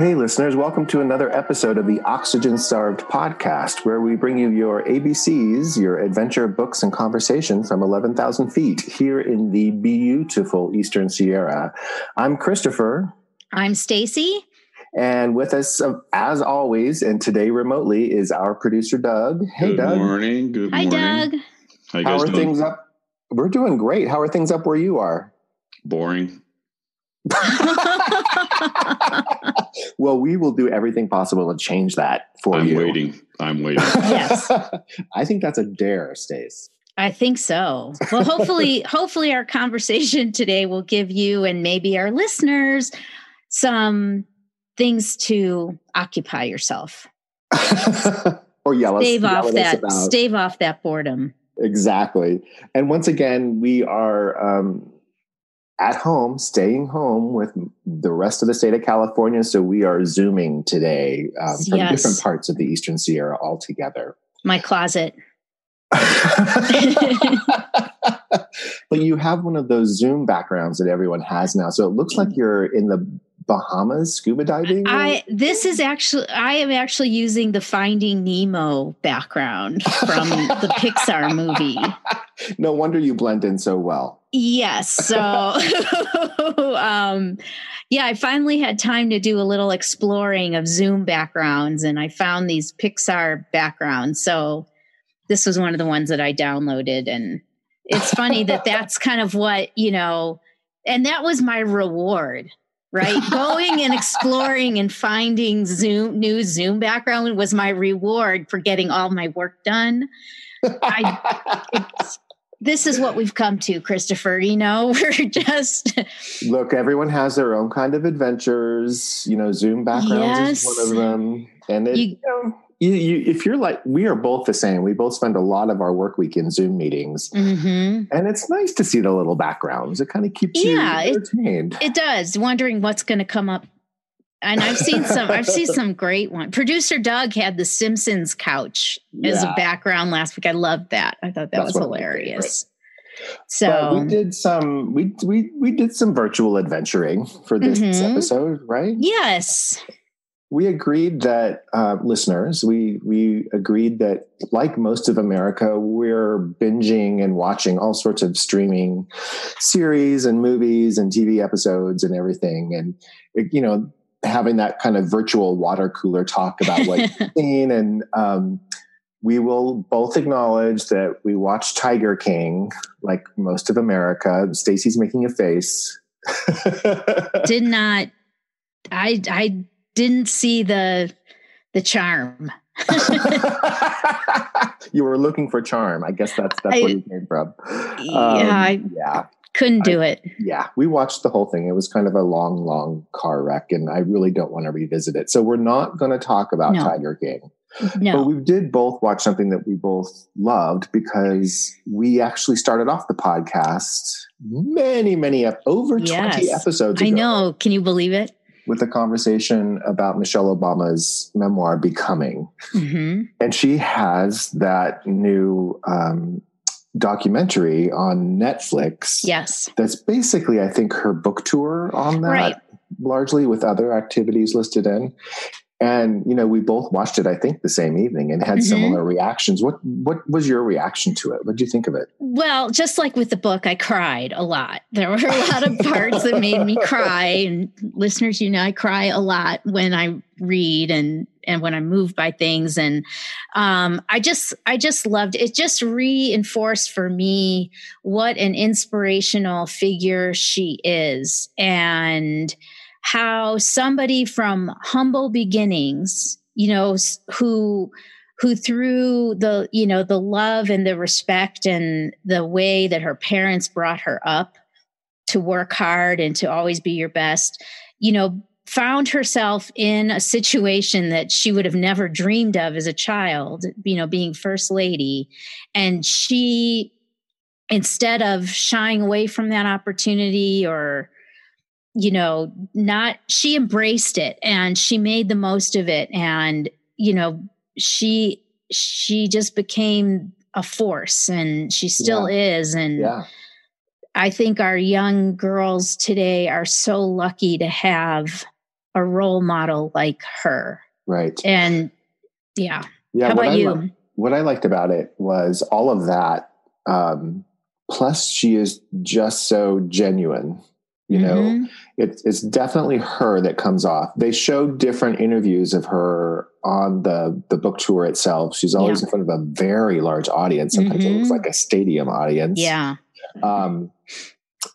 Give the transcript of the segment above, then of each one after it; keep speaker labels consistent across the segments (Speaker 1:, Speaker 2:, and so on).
Speaker 1: Hey, listeners, welcome to another episode of the Oxygen Starved podcast, where we bring you your ABCs, your adventure books and conversation from 11,000 feet here in the beautiful Eastern Sierra. I'm Christopher.
Speaker 2: I'm Stacy.
Speaker 1: And with us, uh, as always, and today remotely, is our producer, Doug. Hey,
Speaker 3: Good
Speaker 1: Doug.
Speaker 3: Good morning. Good morning. Hi.
Speaker 2: Doug.
Speaker 3: How you
Speaker 1: How are
Speaker 3: doing?
Speaker 1: things up? We're doing great. How are things up where you are?
Speaker 3: Boring.
Speaker 1: well, we will do everything possible to change that for
Speaker 3: I'm
Speaker 1: you.
Speaker 3: waiting. I'm waiting.
Speaker 2: Yes.
Speaker 1: I think that's a dare, Stace.
Speaker 2: I think so. Well, hopefully, hopefully our conversation today will give you and maybe our listeners some things to occupy yourself.
Speaker 1: or yell us,
Speaker 2: Stave
Speaker 1: yell
Speaker 2: off
Speaker 1: us
Speaker 2: that
Speaker 1: about.
Speaker 2: stave off that boredom.
Speaker 1: Exactly. And once again, we are um, at home, staying home with the rest of the state of California. So we are Zooming today um, from
Speaker 2: Yes.
Speaker 1: different parts of the Eastern Sierra all together.
Speaker 2: My closet.
Speaker 1: but you have one of those Zoom backgrounds that everyone has now. So it looks like you're in the Bahamas scuba diving.
Speaker 2: I this is actually I am actually using the Finding Nemo background from the Pixar movie.
Speaker 1: no wonder you blend in so well.
Speaker 2: Yes. So, um, yeah, I finally had time to do a little exploring of Zoom backgrounds and I found these Pixar backgrounds. So, this was one of the ones that I downloaded. And it's funny that that's kind of what, you know, and that was my reward, right? Going and exploring and finding Zoom, new Zoom background was my reward for getting all my work done. I, this is what we've come to, Christopher. You know, we're just
Speaker 1: Look, everyone has their own kind of adventures. You know, Zoom backgrounds is one of them. And it,
Speaker 2: You-
Speaker 1: you, know, you, you, if you're like, we are both the same. We both spend a lot of our work week in Zoom meetings.
Speaker 2: Mhm.
Speaker 1: And it's nice to see the little backgrounds. It kind of keeps
Speaker 2: Yeah,
Speaker 1: you
Speaker 2: it-
Speaker 1: entertained.
Speaker 2: it does. Wondering what's going to come up. And I've seen some. I've seen some great one. Producer Doug had the Simpsons couch as a background last week. I loved that. I thought that
Speaker 1: That's
Speaker 2: was
Speaker 1: one of my
Speaker 2: hilarious.
Speaker 1: But
Speaker 2: So
Speaker 1: we did some we we we did some virtual adventuring for this
Speaker 2: Mhm.
Speaker 1: episode, right?
Speaker 2: yes,
Speaker 1: we agreed that uh, listeners we we agreed that like most of america we're binging and watching all sorts of streaming series and movies and tv episodes and everything and you know having that kind of virtual water cooler talk about what you've seen and um, we will both acknowledge that we watched tiger king like most of america stacy's making a face
Speaker 2: did not. I I didn't see the the charm.
Speaker 1: you were looking for charm. I guess that's that's
Speaker 2: I-
Speaker 1: where you came from.
Speaker 2: Yeah,
Speaker 1: Um,
Speaker 2: I
Speaker 1: yeah,
Speaker 2: couldn't do it.
Speaker 1: yeah. We watched the whole thing. It was kind of a long, long car wreck, and I really don't want to revisit it. So we're not going to talk about
Speaker 2: No.
Speaker 1: Tiger King. But we did both watch something that we both loved because we actually started off the podcast many, many over
Speaker 2: Yes.
Speaker 1: episodes.
Speaker 2: I know. Can you believe it?
Speaker 1: with a conversation about Michelle Obama's memoir, Becoming.
Speaker 2: hmm
Speaker 1: and she has that new um, documentary on Netflix.
Speaker 2: Yes.
Speaker 1: that's basically, I think, her book tour on that,
Speaker 2: Right.
Speaker 1: largely with other activities listed in. And you know, we both watched it, I think, the same evening and had
Speaker 2: Mhm.
Speaker 1: similar reactions. What what was your reaction to it? What did you think of it?
Speaker 2: Well, just like with the book, I cried a lot. There were a lot of parts that made me cry. And listeners, you know, I cry a lot when I read and and when I'm moved by things. And um, I just I just loved it. Just reinforced for me what an inspirational figure she is and how somebody from humble beginnings, you know, who who through the you know the love and the respect and the way that her parents brought her up to work hard and to always be your best you know found herself in a situation that she would have never dreamed of as a child you know being first lady. And she instead of shying away from that opportunity or you know not she embraced it and she made the most of it and you know she she just became a force and she still
Speaker 1: Yeah.
Speaker 2: is and
Speaker 1: Yeah.
Speaker 2: I think our young girls today are so lucky to have a role model like her.
Speaker 1: Right.
Speaker 2: And yeah.
Speaker 1: Yeah.
Speaker 2: How
Speaker 1: what
Speaker 2: about
Speaker 1: I
Speaker 2: you?
Speaker 1: li- what I liked about it was all of that. Um, plus, she is just so genuine. You know,
Speaker 2: Mhm.
Speaker 1: It's it's definitely her that comes off. They showed different interviews of her on the the book tour itself. She's always in front of a very large audience. Sometimes it looks
Speaker 2: Mhm.
Speaker 1: like a stadium audience.
Speaker 2: Yeah.
Speaker 1: um,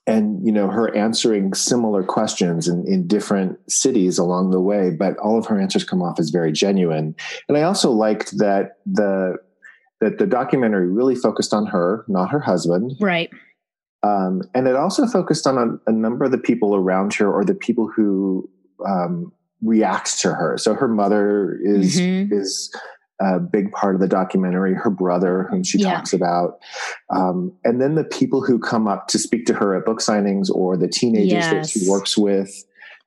Speaker 1: and you know her answering similar questions in, in different cities along the way but all of her answers come off as very genuine and i also liked that the that the documentary really focused on her not her husband
Speaker 2: Right.
Speaker 1: Um, and it also focused on a, a number of the people around her or the people who um, react to her. So her mother is
Speaker 2: Mhm.
Speaker 1: is a big part of the documentary. Her brother whom she
Speaker 2: Yeah.
Speaker 1: talks about. Um, and then the people who come up to speak to her at book signings or the teenagers that she works with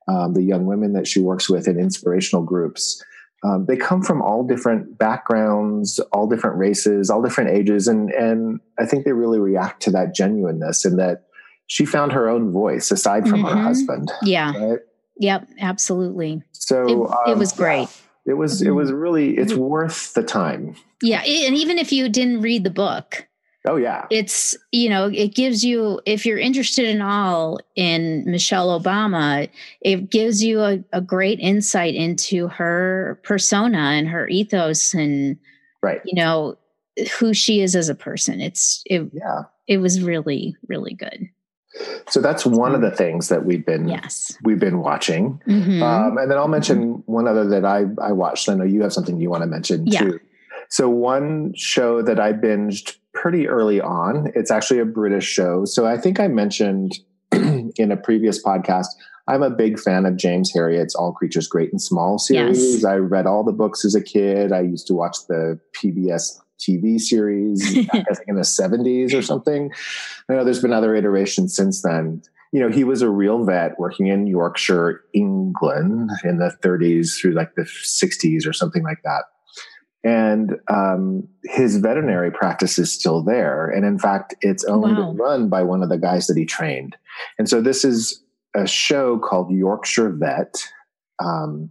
Speaker 1: um, the young women that she works with in inspirational groups um, they come from all different backgrounds all different races all different ages and and i think they really react to that genuineness and that she found her own voice aside from her
Speaker 2: Mhm.
Speaker 1: husband
Speaker 2: Yeah.
Speaker 1: right
Speaker 2: Yep. Absolutely.
Speaker 1: so
Speaker 2: It, it
Speaker 1: um,
Speaker 2: was great.
Speaker 1: it was it
Speaker 2: Mhm.
Speaker 1: was really it's worth the time
Speaker 2: Yeah. And even if you didn't read the book,
Speaker 1: oh yeah
Speaker 2: it's, you know, it gives you, if you're interested in all in Michelle Obama, it gives you a, a great insight into her persona and her ethos and,
Speaker 1: right
Speaker 2: you know, who she is as a person. It's, it,
Speaker 1: yeah
Speaker 2: it was really, really good.
Speaker 1: so that's one of the things that we've been
Speaker 2: Yes.
Speaker 1: we've been watching
Speaker 2: Mhm.
Speaker 1: um, and then i'll mention one other that i i watched i know you have something you want to mention
Speaker 2: Yeah.
Speaker 1: too so one show that i binged pretty early on. It's actually a british show. So i think i mentioned in a previous podcast i'm a big fan of james herriot's all creatures great and small series.
Speaker 2: Yes.
Speaker 1: i read all the books as a kid. I used to watch the pbs tv series i think in the 70s or something. I know there's been other iterations since then. You know he was a real vet working in yorkshire england in the 30s through like the 60s or something like that and um, his veterinary practice is still there and in fact it's owned
Speaker 2: Wow.
Speaker 1: and run by one of the guys that he trained and so this is a show called yorkshire vet um,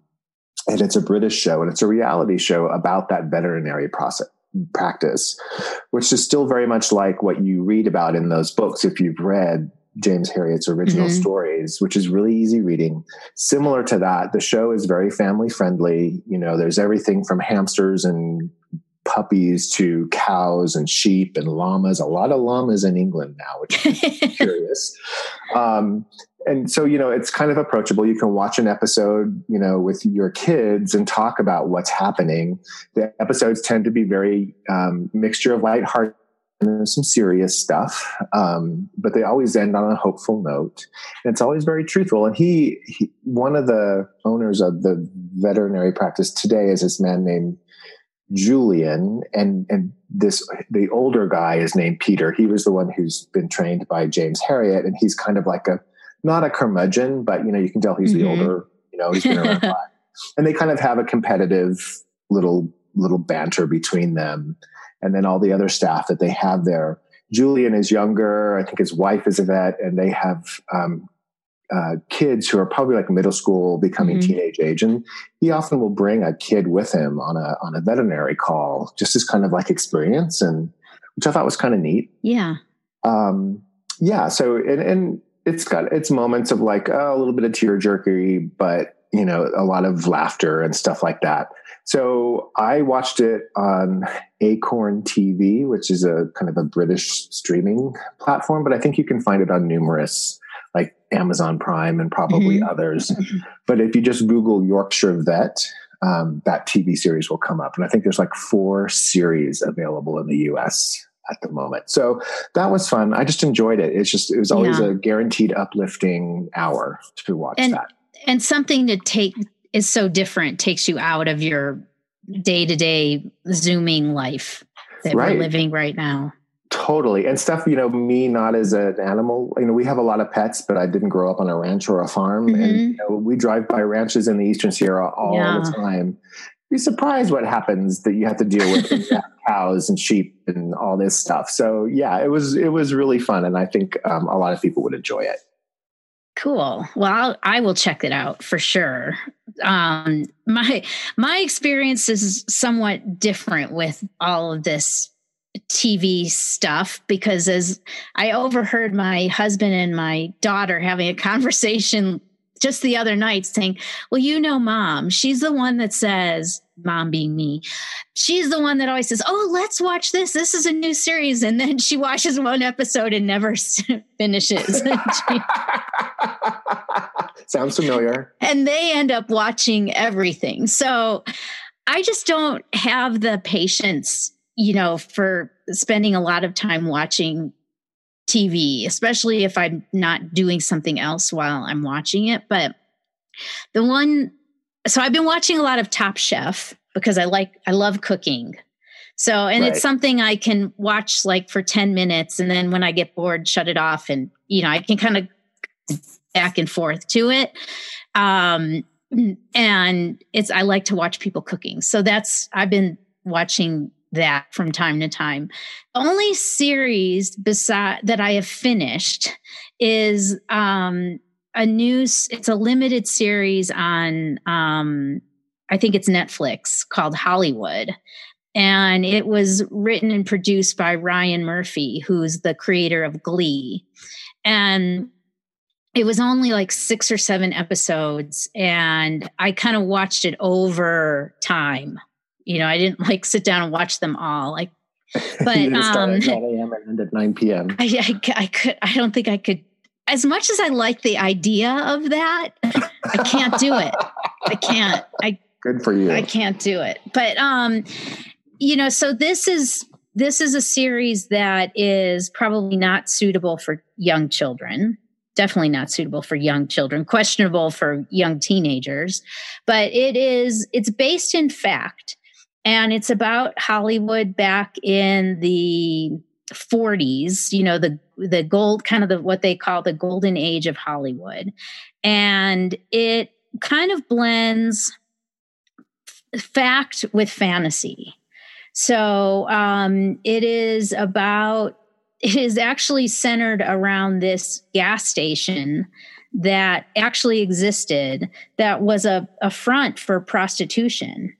Speaker 1: and it's a british show and it's a reality show about that veterinary process practice which is still very much like what you read about in those books if you've read james herriot's original
Speaker 2: Mhm.
Speaker 1: stories which is really easy reading. Similar to that the show is very family friendly. You know there's everything from hamsters and puppies to cows and sheep and llamas. A lot of llamas in england now which is curious. Um, and so you know it's kind of approachable. You can watch an episode you know with your kids and talk about what's happening. The episodes tend to be very um, mixture of lighthearted there's some serious stuff um, but they always end on a hopeful note and it's always very truthful and he, he one of the owners of the veterinary practice today is this man named Julian and and this the older guy is named Peter. He was the one who's been trained by James Herriot, and he's kind of like a not a curmudgeon, but you know you can tell he's
Speaker 2: Mhm.
Speaker 1: the older. You know he's been around a lot, and they kind of have a competitive little little banter between them, and then all the other staff that they have there. Julian is younger. I think his wife is a vet, and they have um, uh, kids who are probably like middle school, becoming
Speaker 2: Mhm.
Speaker 1: teenage age, and he often will bring a kid with him on a on a veterinary call, just as kind of like experience, and which I thought was kind of neat.
Speaker 2: yeah.
Speaker 1: Um, yeah, so and, and it's got its moments of like oh, a little bit of tear jerky, but you know a lot of laughter and stuff like that. So I watched it on Acorn TV, which is a kind of a British streaming platform, but I think you can find it on numerous like Amazon Prime and probably
Speaker 2: Mhm.
Speaker 1: others. But if you just Google Yorkshire Vet, um, that TV series will come up. And I think there's like four series available in the US at the moment. So that was fun. I just enjoyed it. It's just, it was always
Speaker 2: Yeah.
Speaker 1: a guaranteed uplifting hour to watch
Speaker 2: And-
Speaker 1: that.
Speaker 2: And something to take is so different, takes you out of your day to day zooming life that
Speaker 1: Right.
Speaker 2: we're living right now.
Speaker 1: Totally. And stuff, you know, me not as an animal, you know, we have a lot of pets, but I didn't grow up on a ranch or a farm.
Speaker 2: Mhm.
Speaker 1: And you know, we drive by ranches in the Eastern Sierra all
Speaker 2: Yeah.
Speaker 1: the time. You're surprised what happens that you have to deal with when you have cows and sheep and all this stuff. So yeah, it was it was really fun, and I think um, a lot of people would enjoy it.
Speaker 2: Cool. Well, I'll, I will check it out for sure. Um, my my experience is somewhat different with all of this TV stuff because as I overheard my husband and my daughter having a conversation just the other night saying, Well, you know, mom, she's the one that says, mom being me, she's the one that always says, Oh, let's watch this. This is a new series. And then she watches one episode and never finishes.
Speaker 1: Sounds familiar.
Speaker 2: and they end up watching everything. So I just don't have the patience, you know, for spending a lot of time watching TV, especially if I'm not doing something else while I'm watching it. But the one, so I've been watching a lot of Top Chef because I like, I love cooking. So, and
Speaker 1: Right.
Speaker 2: it's something I can watch like for 10 minutes. And then when I get bored, shut it off. And, you know, I can kind of back and forth to it. Um, and it's, I like to watch people cooking. So that's, I've been watching that from time to time. Only series beside that I have finished is um, a news, it's a limited series on, um, I think it's Netflix called Hollywood. And it was written and produced by Ryan Murphy, who's the creator of Glee. And it was only like six or seven episodes. And I kind of watched it over time. You know, I didn't like sit down and watch them all. Like, But,
Speaker 1: you didn't start
Speaker 2: um,
Speaker 1: at 9 a.m. and end at 9 p.m.
Speaker 2: I, I, I could, I don't think I could, as much as I like the idea of that, I can't do it. I can't. I
Speaker 1: Good for you.
Speaker 2: I can't do it. But um, you know, so this is this is a series that is probably not suitable for young children. Definitely not suitable for young children, questionable for young teenagers. But it is it's based in fact and it's about Hollywood back in the 40s, you know, the the gold kind of the what they call the golden age of Hollywood. And it kind of blends fact with fantasy. So um, it is about, is actually centered around this gas station that actually existed that was a, a front for prostitution.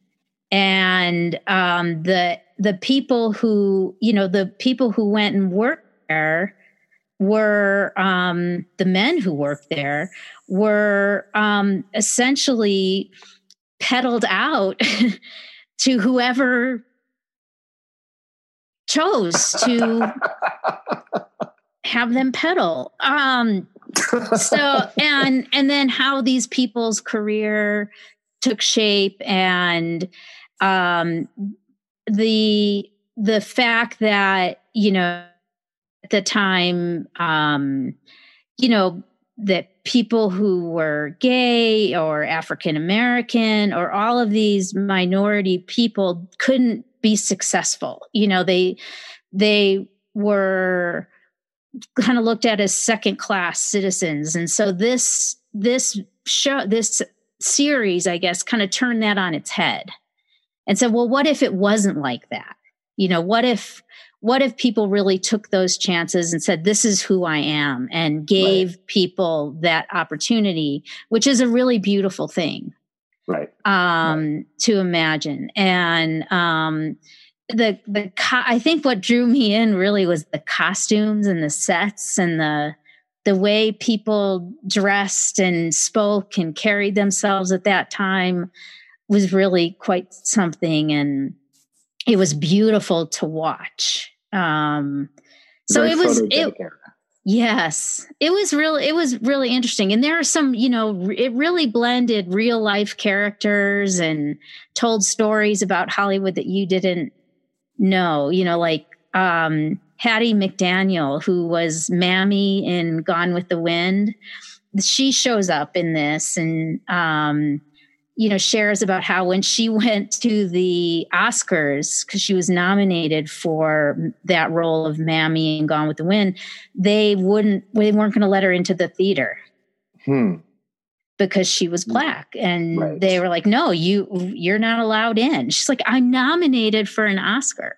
Speaker 2: And um, the the people who, you know, the people who went and worked there were um, the men who worked there were um, essentially peddled out to whoever chose to have them pedal um so and and then how these people's career took shape and um the the fact that you know at the time um you know that people who were gay or African American or all of these minority people couldn't be successful. You know, they they were kind of looked at as second class citizens. And so this this show this series, I guess, kind of turned that on its head and said, well, what if it wasn't like that? You know, what if what if people really took those chances and said this is who i am and gave right. people that opportunity which is a really beautiful thing
Speaker 1: right
Speaker 2: um right. to imagine and um the the co- i think what drew me in really was the costumes and the sets and the the way people dressed and spoke and carried themselves at that time was really quite something and it was beautiful to watch. Um, so
Speaker 1: Very
Speaker 2: it was, it. Yes, it was really, it was really interesting. And there are some, you know, it really blended real life characters and told stories about Hollywood that you didn't know, you know, like, um, Hattie McDaniel, who was Mammy in Gone with the Wind. She shows up in this and, um, you know, shares about how when she went to the Oscars, because she was nominated for that role of Mammy and Gone with the Wind, they wouldn't, they weren't going to let her into the theater.
Speaker 1: Hmm.
Speaker 2: Because she was black, and
Speaker 1: Right.
Speaker 2: they were like, "No, you you're not allowed in." She's like, "I'm nominated for an Oscar."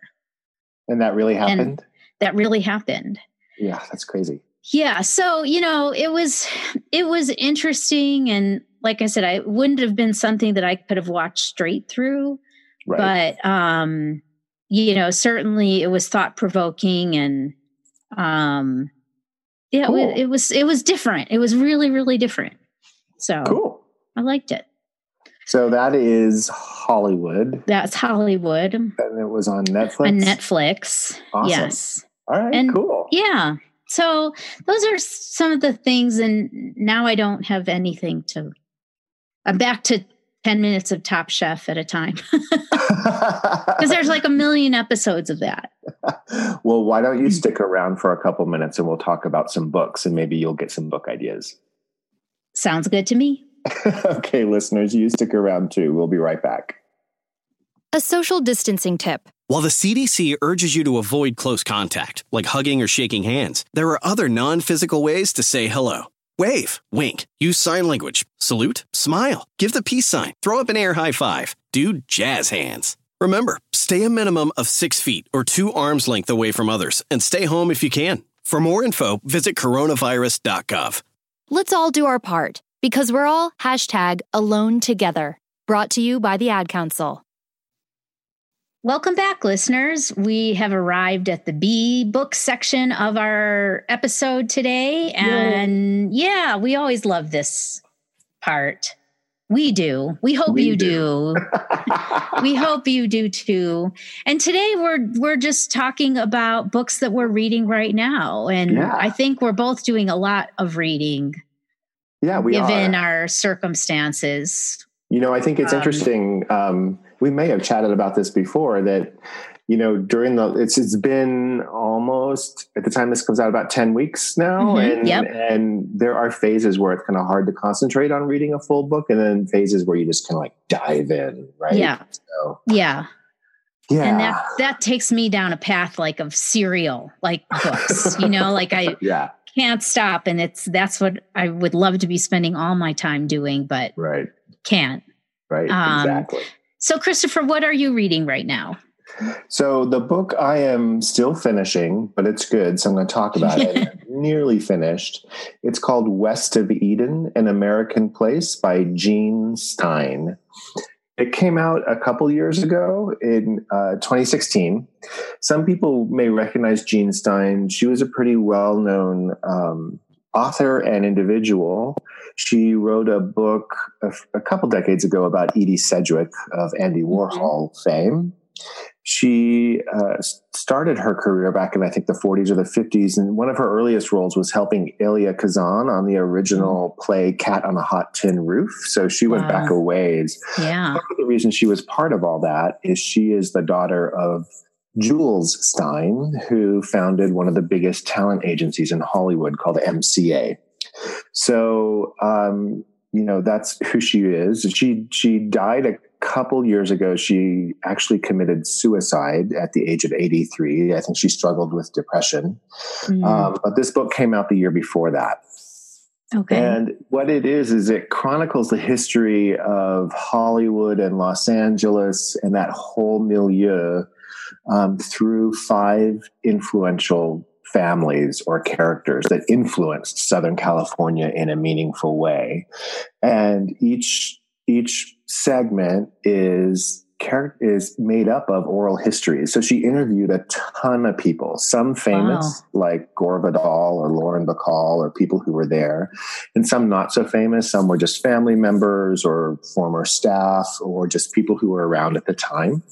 Speaker 1: And that really happened?
Speaker 2: That really happened.
Speaker 1: yeah, that's crazy.
Speaker 2: yeah so you know it was it was interesting and like i said i wouldn't have been something that i could have watched straight through
Speaker 1: Right.
Speaker 2: but um you know certainly it was thought provoking and um yeah it,
Speaker 1: Cool.
Speaker 2: was, it was it was different it was really really different so
Speaker 1: cool.
Speaker 2: i liked it
Speaker 1: So that is Hollywood,
Speaker 2: that's hollywood
Speaker 1: and it was on Netflix.
Speaker 2: on netflix
Speaker 1: Awesome.
Speaker 2: yes
Speaker 1: All right,
Speaker 2: And-
Speaker 1: cool.
Speaker 2: yeah so those are some of the things and now i don't have anything to i'm back to 10 minutes of top chef at a time because there's like a million episodes of that
Speaker 1: well, why don't you stick around for a couple minutes and we'll talk about some books and maybe you'll get some book ideas.
Speaker 2: sounds good to me
Speaker 1: okay, listeners, you stick around too. We'll be right back.
Speaker 4: A social distancing tip.
Speaker 5: While the CDC urges you to avoid close contact, like hugging or shaking hands, there are other non physical ways to say hello. Wave, wink, use sign language, salute, smile, give the peace sign, throw up an air high five, do jazz hands. Remember, stay a minimum of six feet or two arms length away from others and stay home if you can. For more info, visit coronavirus.gov.
Speaker 4: Let's all do our part because we're all hashtag alone together. Brought to you by the Ad Council.
Speaker 2: Welcome back listeners we have arrived at the b book section of our episode today and yeah we always love this part we do we hope
Speaker 1: We
Speaker 2: you
Speaker 1: do.
Speaker 2: do. we hope you do too. And today we're we're just talking about books that we're reading right now, and
Speaker 1: Yeah.
Speaker 2: I think we're both doing a lot of reading
Speaker 1: yeah, we
Speaker 2: given
Speaker 1: are.
Speaker 2: our circumstances.
Speaker 1: You know, I think it's
Speaker 2: Um,
Speaker 1: interesting. Um, we may have chatted about this before that, you know, during the, it's, it's been almost at the time this comes out about 10 weeks now.
Speaker 2: Mhm,
Speaker 1: and,
Speaker 2: yep.
Speaker 1: and there are phases where it's kind of hard to concentrate on reading a full book and then phases where you just kind of like dive in. Right.
Speaker 2: Yeah.
Speaker 1: So,
Speaker 2: Yeah,
Speaker 1: yeah.
Speaker 2: and that that takes me down a path like of serial like books. you know, like I
Speaker 1: yeah.
Speaker 2: can't stop, and it's that's what I would love to be spending all my time doing, but
Speaker 1: Right.
Speaker 2: can't.
Speaker 1: Right.
Speaker 2: Um,
Speaker 1: exactly.
Speaker 2: So, Christopher, what are you reading right now?
Speaker 1: So the book I am still finishing, but it's good. So I'm going to talk about it. Nearly finished. It's called West of Eden, An American Place by Jean Stein. It came out a couple years ago in uh, 2016. Some people may recognize Jean Stein. She was a pretty well known um, author and individual. She wrote a book a, a couple decades ago about Edie Sedgwick of Andy Warhol fame she uh, started her career back in I think the 40s or the 50s, and one of her earliest roles was helping Elia Kazan on the original play Cat on a Hot Tin Roof. So she went
Speaker 2: Wow.
Speaker 1: back a ways.
Speaker 2: Yeah.
Speaker 1: Part of the reason she was part of all that is she is the daughter of Jules Stein, who founded one of the biggest talent agencies in Hollywood called MCA. So, um, you know, that's who she is. She she died a couple years ago. She actually committed suicide at the age of 83. I think she struggled with depression.
Speaker 2: Mm,
Speaker 1: Um, but this book came out the year before that.
Speaker 2: okay.
Speaker 1: And what it is, is it chronicles the history of Hollywood and Los Angeles and that whole milieu um, through five influential families or characters that influenced Southern California in a meaningful way. And each each segment is is made up of oral histories. So she interviewed a ton of people, some famous like Gore Vidal or Lauren Bacall or people who were there, and some not so famous. Some were just family members or former staff or just people who were around at the time.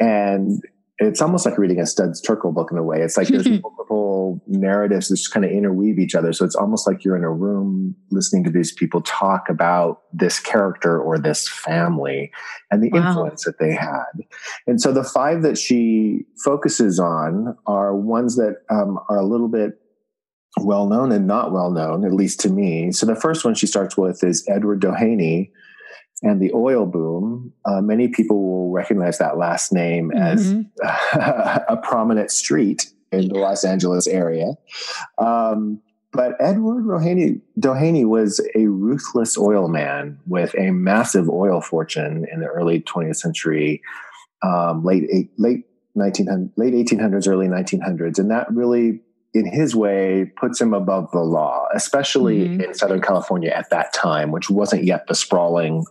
Speaker 1: And it's almost like reading a Studs Terkel book in a way. It's like there's multiple narratives that just kind of interweave each other. So it's almost like you're in a room listening to these people talk about this character or this family and the
Speaker 2: Wow.
Speaker 1: influence that they had. And so the five that she focuses on are ones that um, are a little bit well known and not well known, at least to me. So the first one she starts with is Edward Doheny. And the oil boom. Uh, many people will recognize that last name as
Speaker 2: Mm-hmm.
Speaker 1: a prominent street in the Los Angeles area. Um, but Edward Rohaney, Doheny was a ruthless oil man with a massive oil fortune in the early 20th century, um, late eight, late 1900, late 1800s, early 1900s, and that really, in his way, puts him above the law, especially
Speaker 2: Mhm.
Speaker 1: in Southern California at that time, which wasn't yet the sprawling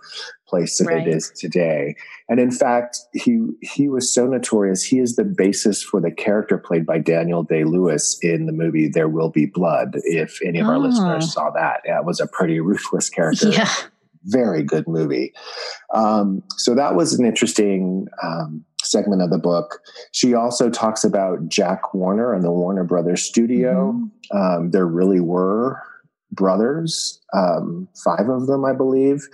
Speaker 1: place that
Speaker 2: Right.
Speaker 1: it is today. And in fact, he he was so notorious. He is the basis for the character played by Daniel Day Lewis in the movie There Will Be Blood. If any of our
Speaker 2: Oh.
Speaker 1: listeners saw that, that was a pretty ruthless character
Speaker 2: Yeah.
Speaker 1: very good movie. Um, so that was an interesting um, segment of the book. She also talks about Jack Warner and the Warner Brothers studio.
Speaker 2: Mhm.
Speaker 1: Um, there really were brothers, um, five of them, I believe,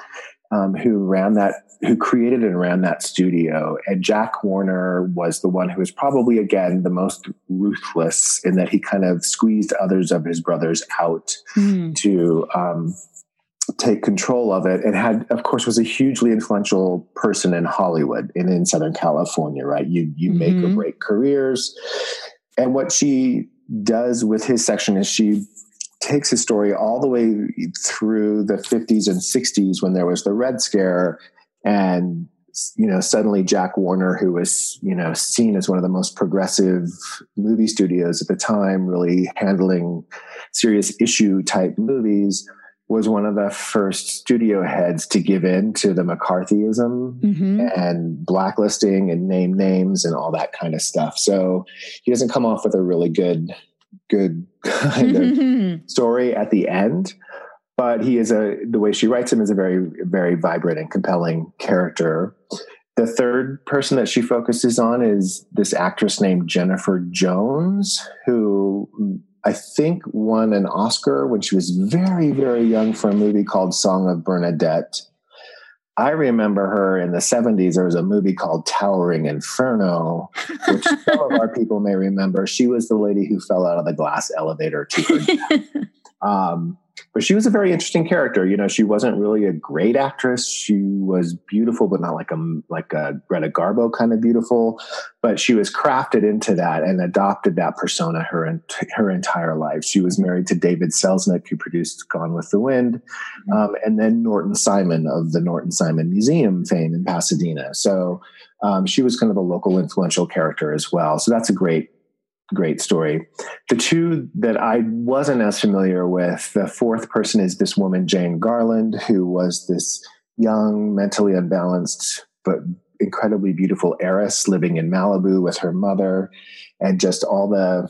Speaker 1: um, who ran that, who created and ran that studio. And Jack Warner was the one who was probably, again, the most ruthless in that he kind of squeezed others of his brothers out
Speaker 2: Mm.
Speaker 1: to um, take control of it. And had of course was a hugely influential person in hollywood and in southern california right? You you make or
Speaker 2: Mhm.
Speaker 1: break careers. And what she does with his section is she takes his story all the way through the 50s and 60s when there was the red scare and you know suddenly jack warner who was you know seen as one of the most progressive movie studios at the time really handling serious issue type movies was one of the first studio heads to give in to the mccarthyism
Speaker 2: Mhm.
Speaker 1: and blacklisting and name names and all that kind of stuff so he doesn't come off with a really good good kind of story at the end but he is a the way she writes him is a very very vibrant and compelling character the third person that she focuses on is this actress named jennifer jones who i think won an oscar when she was very very young for a movie called song of bernadette I remember her in the 70s. There was a movie called Towering Inferno, which some of our people may remember. She was the lady who fell out of the glass elevator to her death. Um, but she was a very interesting character. You know, she wasn't really a great actress. She was beautiful, but not like a like a Greta Garbo kind of beautiful. But she was crafted into that and adopted that persona her her entire life. She was married to David Selznick, who produced Gone with the Wind, um, and then Norton Simon of the Norton Simon Museum fame in Pasadena. So um, she was kind of a local influential character as well. So that's a great great story. The two that I wasn't as familiar with, the fourth person is this woman, Jane Garland, who was this young, mentally unbalanced, but incredibly beautiful heiress living in Malibu with her mother, and just all the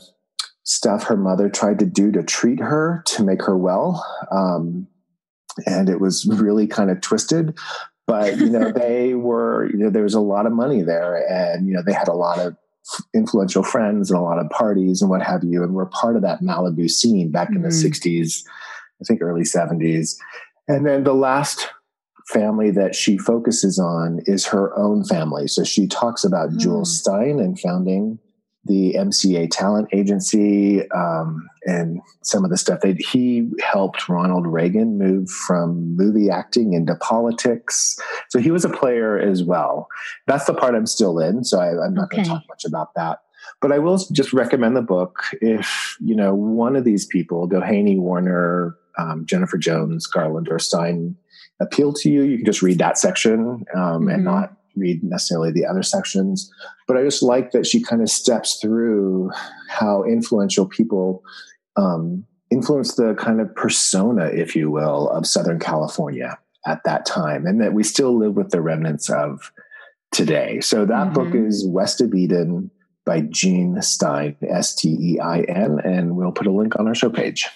Speaker 1: stuff her mother tried to do to treat her to make her well. Um, and it was really kind of twisted. But you know, they were you know there was a lot of money there, and you know they had a lot of influential friends and a lot of parties and what have you. And we're part of that Malibu scene back in the
Speaker 2: Mhm.
Speaker 1: 60s, I think early 70s. And then the last family that she focuses on is her own family. So she talks about
Speaker 2: Hmm.
Speaker 1: Jules Stein and founding the MCA Talent Agency um, and some of the stuff that he helped Ronald Reagan move from movie acting into politics. So he was a player as well. That's the part I'm still in. So I, I'm not going to talk much about that. But I will just recommend the book if you know one of these people, Doheny, Warner, um, Jennifer Jones, Garland, or Stein, appeal to you. You can just read that section um, and
Speaker 2: Mhm.
Speaker 1: not read necessarily the other sections. But I just like that she kind of steps through how influential people um, influence the kind of persona, if you will, of Southern California at that time, and that we still live with the remnants of today. So that book
Speaker 2: Mhm.
Speaker 1: is West of Eden by Jean Stein, S T E I N, and we'll put a link on our show page.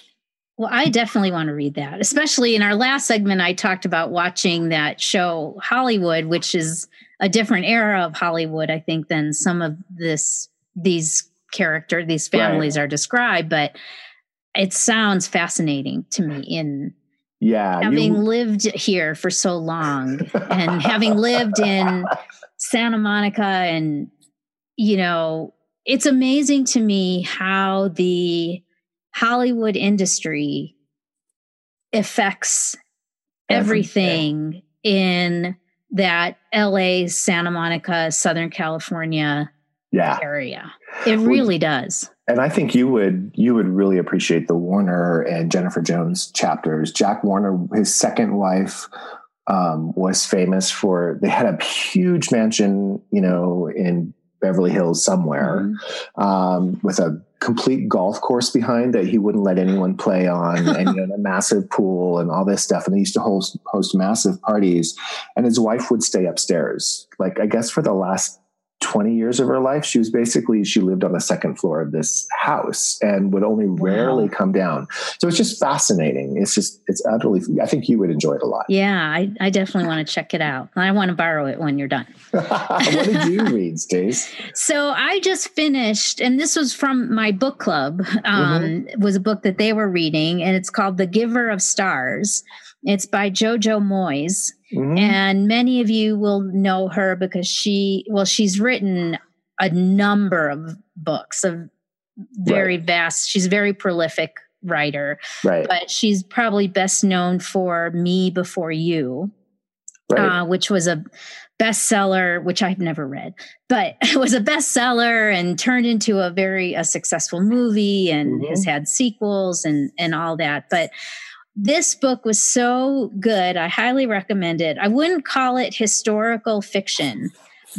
Speaker 2: Well, I definitely want to read that, especially in our last segment. I talked about watching that show Hollywood, which is a different era of Hollywood, I think, than some of this these character these families are described. But it sounds fascinating to me in
Speaker 1: Yeah,
Speaker 2: having
Speaker 1: you-
Speaker 2: lived here for so long and having lived in Santa Monica and you know it's amazing to me how the Hollywood industry affects
Speaker 1: Everything.
Speaker 2: everything in that LA, Santa Monica, Southern California
Speaker 1: yeah.
Speaker 2: area. It really does.
Speaker 1: And I think you would you would really appreciate the Warner and Jennifer Jones chapters. Jack Warner, his second wife, um, was famous for they had a huge mansion, you know, in Beverly Hills somewhere, mm-hmm. um, with a complete golf course behind that he wouldn't let anyone play on, and you know, a massive pool and all this stuff. And he used to host host massive parties, and his wife would stay upstairs. Like I guess for the last 20 years of her life, she was basically, she lived on the second floor of this house and would only rarely come down. So it's just fascinating. It's just, it's utterly, I think you would enjoy it a lot.
Speaker 2: Yeah, I, I definitely want to check it out. I want to borrow it when you're done.
Speaker 1: what did you read, Stace?
Speaker 2: So I just finished, and this was from my book club, um, mm-hmm. was a book that they were reading, and it's called The Giver of Stars. It's by Jojo Moyes. Mm-hmm. And many of you will know her because she, well, she's written a number of books of very right. vast, she's a very prolific writer.
Speaker 1: Right.
Speaker 2: But she's probably best known for Me Before You, right. uh, which was a bestseller, which I've never read, but it was a bestseller and turned into a very a successful movie and mm-hmm. has had sequels and and all that. But this book was so good. I highly recommend it. I wouldn't call it historical fiction,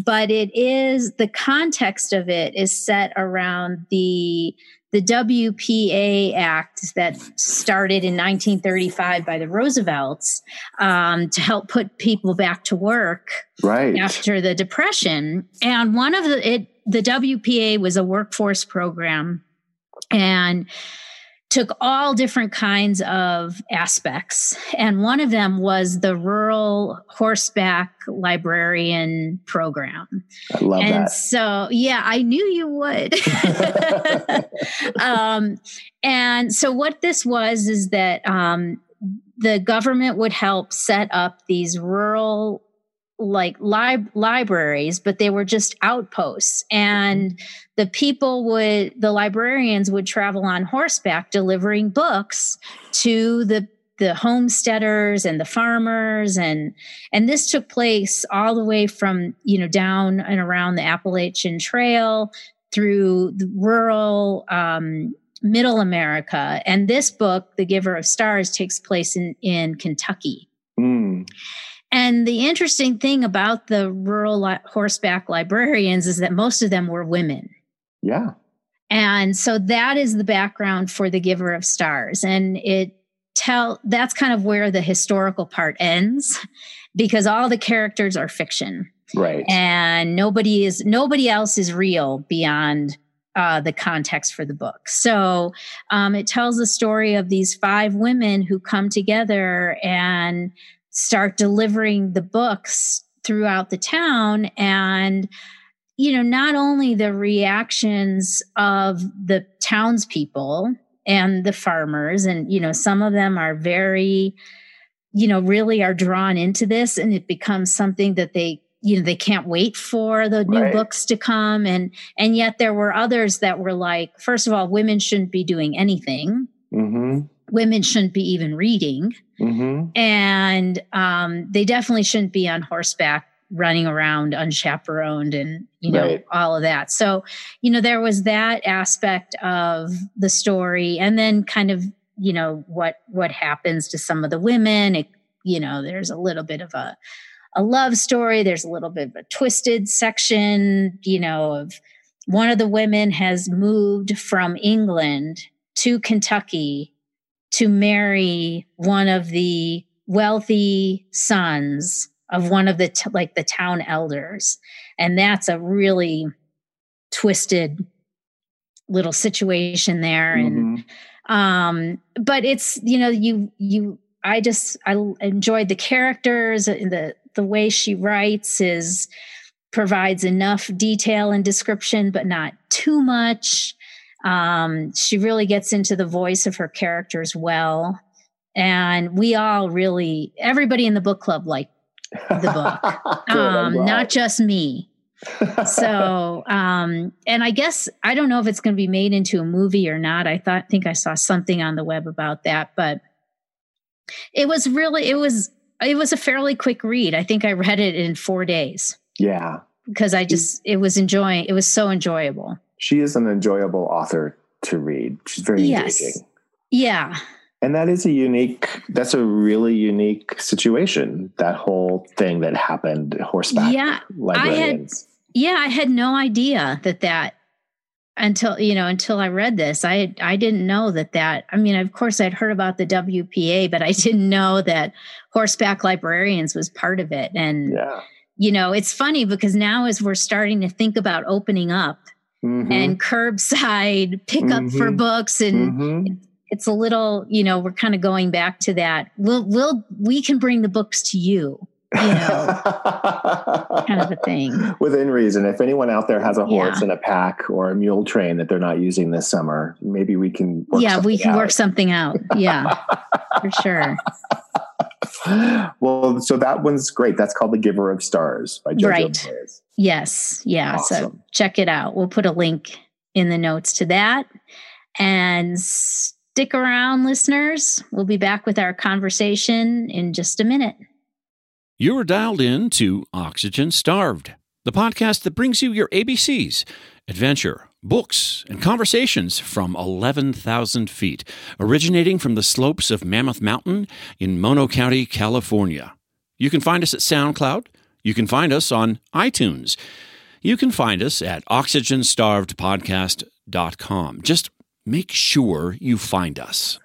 Speaker 2: but it is the context of it is set around the the WPA Act that started in 1935 by the Roosevelts um, to help put people back to work
Speaker 1: right.
Speaker 2: after the Depression. And one of the it the WPA was a workforce program, and took all different kinds of aspects. And one of them was the rural horseback librarian program.
Speaker 1: I love
Speaker 2: and
Speaker 1: that.
Speaker 2: so, yeah, I knew you would. um, and so, what this was is that um, the government would help set up these rural like lib- libraries, but they were just outposts. And the people would, the librarians would travel on horseback delivering books to the the homesteaders and the farmers and and this took place all the way from you know down and around the Appalachian Trail through the rural um, middle America and this book The Giver of Stars takes place in in Kentucky.
Speaker 1: Mm.
Speaker 2: And the interesting thing about the rural li- horseback librarians is that most of them were women.
Speaker 1: Yeah.
Speaker 2: And so that is the background for the giver of stars. And it tell that's kind of where the historical part ends because all the characters are fiction.
Speaker 1: Right.
Speaker 2: And nobody is nobody else is real beyond uh, the context for the book. So um, it tells the story of these five women who come together and start delivering the books throughout the town and you know not only the reactions of the townspeople and the farmers and you know some of them are very you know really are drawn into this and it becomes something that they you know they can't wait for the new right. books to come and and yet there were others that were like first of all women shouldn't be doing anything
Speaker 1: mm-hmm
Speaker 2: women shouldn't be even reading.
Speaker 1: Mm-hmm.
Speaker 2: And um, they definitely shouldn't be on horseback running around unchaperoned and you know right. all of that so you know there was that aspect of the story and then kind of you know what what happens to some of the women it, you know there's a little bit of a a love story there's a little bit of a twisted section you know of one of the women has moved from england to kentucky to marry one of the wealthy sons of one of the t- like the town elders. And that's a really twisted little situation there mm-hmm. and um but it's you know you you i just i enjoyed the characters. The the way she writes is provides enough detail and description but not too much um, she really gets into the voice of her characters well. And we all really, everybody in the book club liked the book, um, not just me. so, um, and I guess I don't know if it's going to be made into a movie or not. I thought, think I saw something on the web about that, but it was really, it was it was a fairly quick read. I think I read it in four days
Speaker 1: Yeah.
Speaker 2: because I just it was enjoying. It was so enjoyable.
Speaker 1: She is an enjoyable author to read. She's very
Speaker 2: Yes.
Speaker 1: engaging.
Speaker 2: Yeah,
Speaker 1: And that is a unique, that's a really unique situation. That whole thing that happened, horseback
Speaker 2: yeah,
Speaker 1: librarians.
Speaker 2: yeah. I had no idea that that until you know until I read this. I I didn't know that that. I mean, of course, I'd heard about the WPA, but I didn't know that horseback librarians was part of it. And
Speaker 1: yeah.
Speaker 2: you know, it's funny because now as we're starting to think about opening up
Speaker 1: Mhm.
Speaker 2: and curbside pickup for
Speaker 1: Mhm.
Speaker 2: books and
Speaker 1: Mhm.
Speaker 2: it's a little you know we're kind of going back to that we'll we'll we can bring the books to you you know kind of a thing
Speaker 1: Within reason. If anyone out there has a horse
Speaker 2: Yeah.
Speaker 1: and a pack or a mule train that they're not using this summer, maybe we can work
Speaker 2: yeah we can
Speaker 1: out.
Speaker 2: work something out yeah for sure
Speaker 1: well, so that one's great. That's called The Giver of Stars by Jojo
Speaker 2: Right. Yes. Yeah. So check it out. We'll put a link in the notes to that. And stick around listeners. We'll be back with our conversation in just a minute.
Speaker 6: You are dialed in to Oxygen Starved, the podcast that brings you your ABCs, adventure, books, and conversations from 11,000 feet, originating from the slopes of Mammoth Mountain in Mono County, California. You can find us at SoundCloud. You can find us on iTunes. You can find us at oxygenstarvedpodcast.com. Just make sure you find us.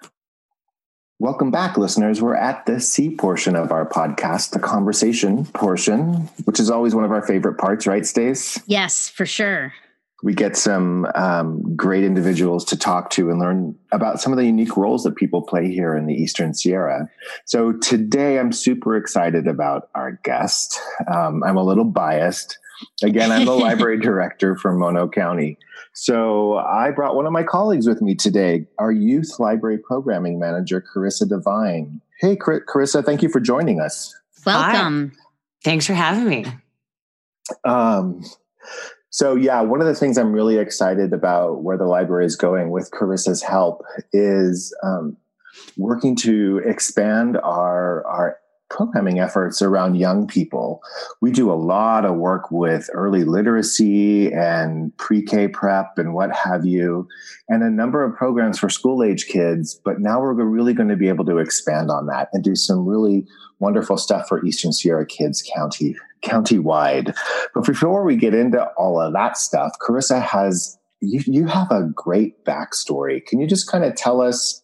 Speaker 1: Welcome back, listeners. We're at the C portion of our podcast, the conversation portion, which is always one of our favorite parts, right, Stace?
Speaker 2: yes for sure
Speaker 1: We get some um, great individuals to talk to and learn about some of the unique roles that people play here in the Eastern Sierra. So today I'm super excited about our guest. Um, I'm a little biased. Again, I'm the library director for Mono County. So I brought one of my colleagues with me today, our youth library programming manager, Carissa Devine. Hey, Car- Carissa, thank you for joining us.
Speaker 2: welcome
Speaker 7: Thanks for having me.
Speaker 1: Um, so yeah, one of the things I'm really excited about where the library is going with Carissa's help is um, working to expand our our programming efforts around young people. We do a lot of work with early literacy and pre-K prep and what have you, and a number of programs for school age kids. But now we're really going to be able to expand on that and do some really wonderful stuff for Eastern Sierra kids county county-wide. But before we get into all of that stuff, Carissa has you, you have a great backstory. Can you just kind of tell us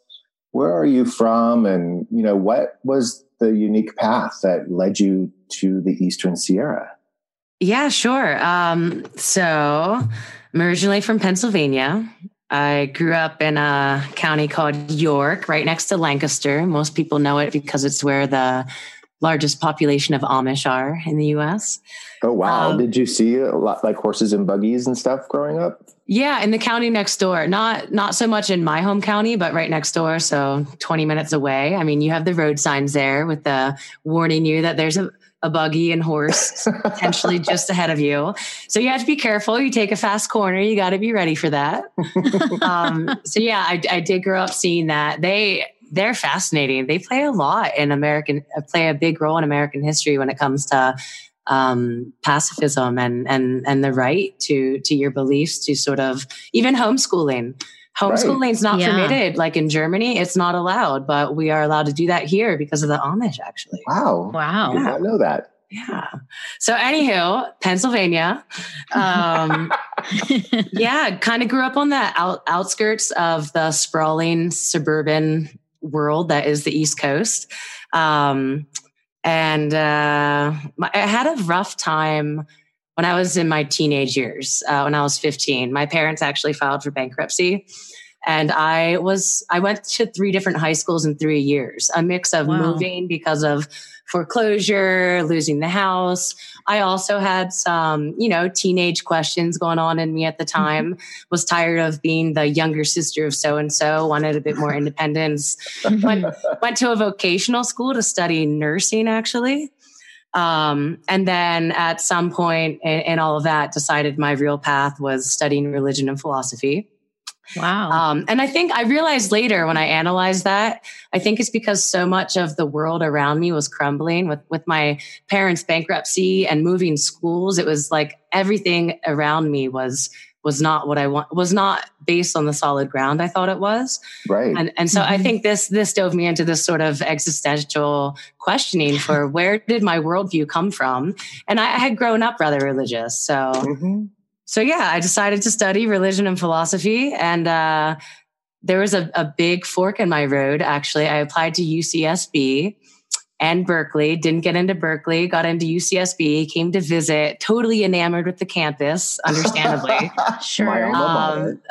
Speaker 1: where are you from and you know what was the unique path that led you to the Eastern Sierra?
Speaker 7: Yeah, sure. Um, so I'm originally from Pennsylvania. I grew up in a county called York, right next to Lancaster. Most people know it because it's where the largest population of Amish are in the US.
Speaker 1: Oh wow!
Speaker 7: Um,
Speaker 1: Did you see a lot like horses and buggies and stuff growing up?
Speaker 7: Yeah, in the county next door. Not not so much in my home county, but right next door, so 20 minutes away. I mean, you have the road signs there with the warning you that there's a, a buggy and horse potentially just ahead of you. So you have to be careful. You take a fast corner, you got to be ready for that. um, so yeah, I, I did grow up seeing that. They they're fascinating. They play a lot in American play a big role in American history when it comes to um, pacifism and and and the right to to your beliefs to sort of even homeschooling. Homeschooling is not
Speaker 2: Yeah.
Speaker 7: permitted. Like in Germany, it's not allowed, but we are allowed to do that here because of the Amish. Actually,
Speaker 1: Wow!
Speaker 2: Wow
Speaker 1: did not know that.
Speaker 7: yeah. So, anywho, Pennsylvania. Um, yeah, kind of grew up on the out, outskirts of the sprawling suburban world that is the East Coast. Um, and uh, my, I had a rough time when I was in my teenage years, uh, when I was 15. My parents actually filed for bankruptcy. And I was, I went to three different high schools in three years, a mix of
Speaker 2: Wow.
Speaker 7: moving because of foreclosure, losing the house. I also had some, you know, teenage questions going on in me at the time. Was tired of being the younger sister of so and so, wanted a bit more independence. went, went to a vocational school to study nursing, actually. Um, and then at some point in, in all of that, decided my real path was studying religion and philosophy.
Speaker 2: Wow.
Speaker 7: Um, and I think I realized later when I analyzed that, I think it's because so much of the world around me was crumbling with, with my parents' bankruptcy and moving schools. It was like everything around me was was not what I want was not based on the solid ground I thought it was.
Speaker 1: Right.
Speaker 7: And and so mm-hmm. I think this this dove me into this sort of existential questioning for where did my worldview come from? And I, I had grown up rather religious. So mm-hmm so yeah, I decided to study religion and philosophy, and uh, there was a, a big fork in my road. Actually, I applied to UCSB and Berkeley. Didn't get into Berkeley, got into UCSB, came to visit, totally enamored with the campus, understandably.
Speaker 2: sure. Um,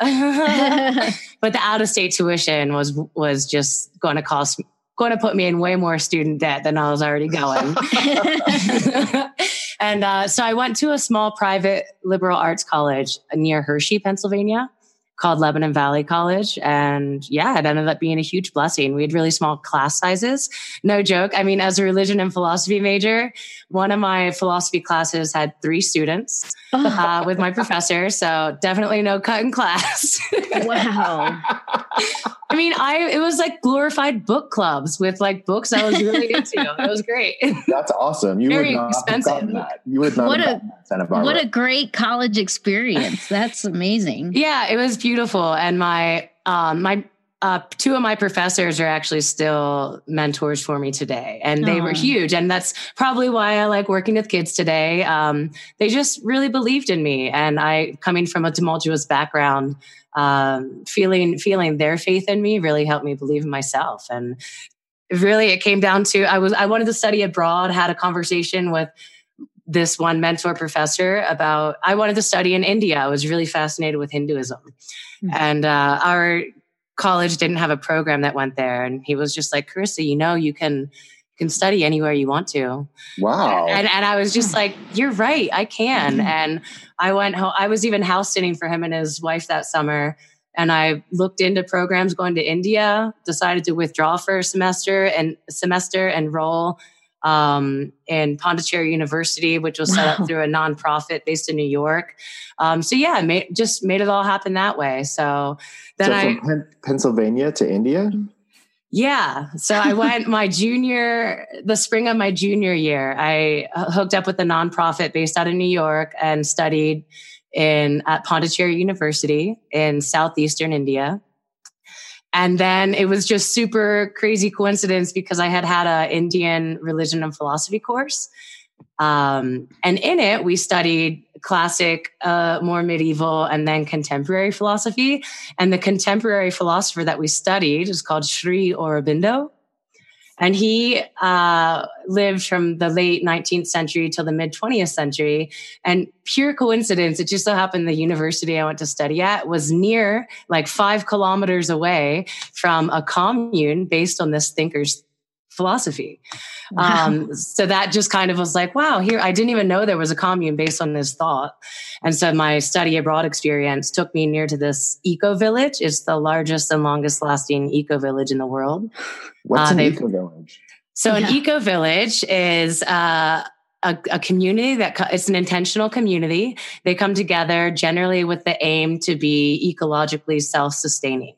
Speaker 7: but the out of state tuition was was just going to cost going to put me in way more student debt than I was already going. And uh, so I went to a small private liberal arts college near Hershey, Pennsylvania, called Lebanon Valley College. And yeah, it ended up being a huge blessing. We had really small class sizes. No joke. I mean, as a religion and philosophy major, one of my philosophy classes had three students uh, with my professor. So definitely no cut in class.
Speaker 2: wow.
Speaker 7: I mean, I it was like glorified book clubs with like books I was really into. It was great.
Speaker 1: That's awesome. You
Speaker 7: Very
Speaker 1: would not
Speaker 7: expensive.
Speaker 1: have that. You would not
Speaker 2: what
Speaker 1: have
Speaker 2: a, Santa What a great college experience. That's amazing.
Speaker 7: yeah, it was beautiful. And my um my uh, two of my professors are actually still mentors for me today, and they were huge. And that's probably why I like working with kids today. Um, they just really believed in me, and I, coming from a tumultuous background, um, feeling feeling their faith in me really helped me believe in myself. And really, it came down to I was I wanted to study abroad. Had a conversation with this one mentor professor about I wanted to study in India. I was really fascinated with Hinduism, mm-hmm. and uh, our college didn't have a program that went there. And he was just like, Carissa, you know, you can can study anywhere you want to.
Speaker 1: Wow.
Speaker 7: And and I was just like, you're right, I can. Mm-hmm. and I went home. I was even house sitting for him and his wife that summer. And I looked into programs going to India, decided to withdraw for a semester and semester, enroll um, in Pondicherry University, which was set wow. up through a nonprofit based in New York. Um, so yeah, made, just made it all happen that way. So then so I
Speaker 1: Pen- Pennsylvania to India.
Speaker 7: Yeah. So I went my junior, the spring of my junior year, I uh, hooked up with a nonprofit based out of New York and studied in at Pondicherry University in southeastern India. And then it was just super crazy coincidence because I had had a Indian religion and philosophy course. Um, and in it, we studied classic, uh, more medieval, and then contemporary philosophy. And the contemporary philosopher that we studied is called Sri Aurobindo. And he uh, lived from the late 19th century till the mid 20th century. And pure coincidence, it just so happened the university I went to study at was near, like five kilometers away from a commune based on this thinker's philosophy. Wow. Um, so that just kind of was like, wow, here, I didn't even know there was a commune based on this thought. And so my study abroad experience took me near to this eco village. It's the largest and longest lasting eco village in the world.
Speaker 1: What's uh, an eco village?
Speaker 7: So yeah. an eco village is, uh, a, a, community that co- it's an intentional community. They come together generally with the aim to be ecologically self-sustaining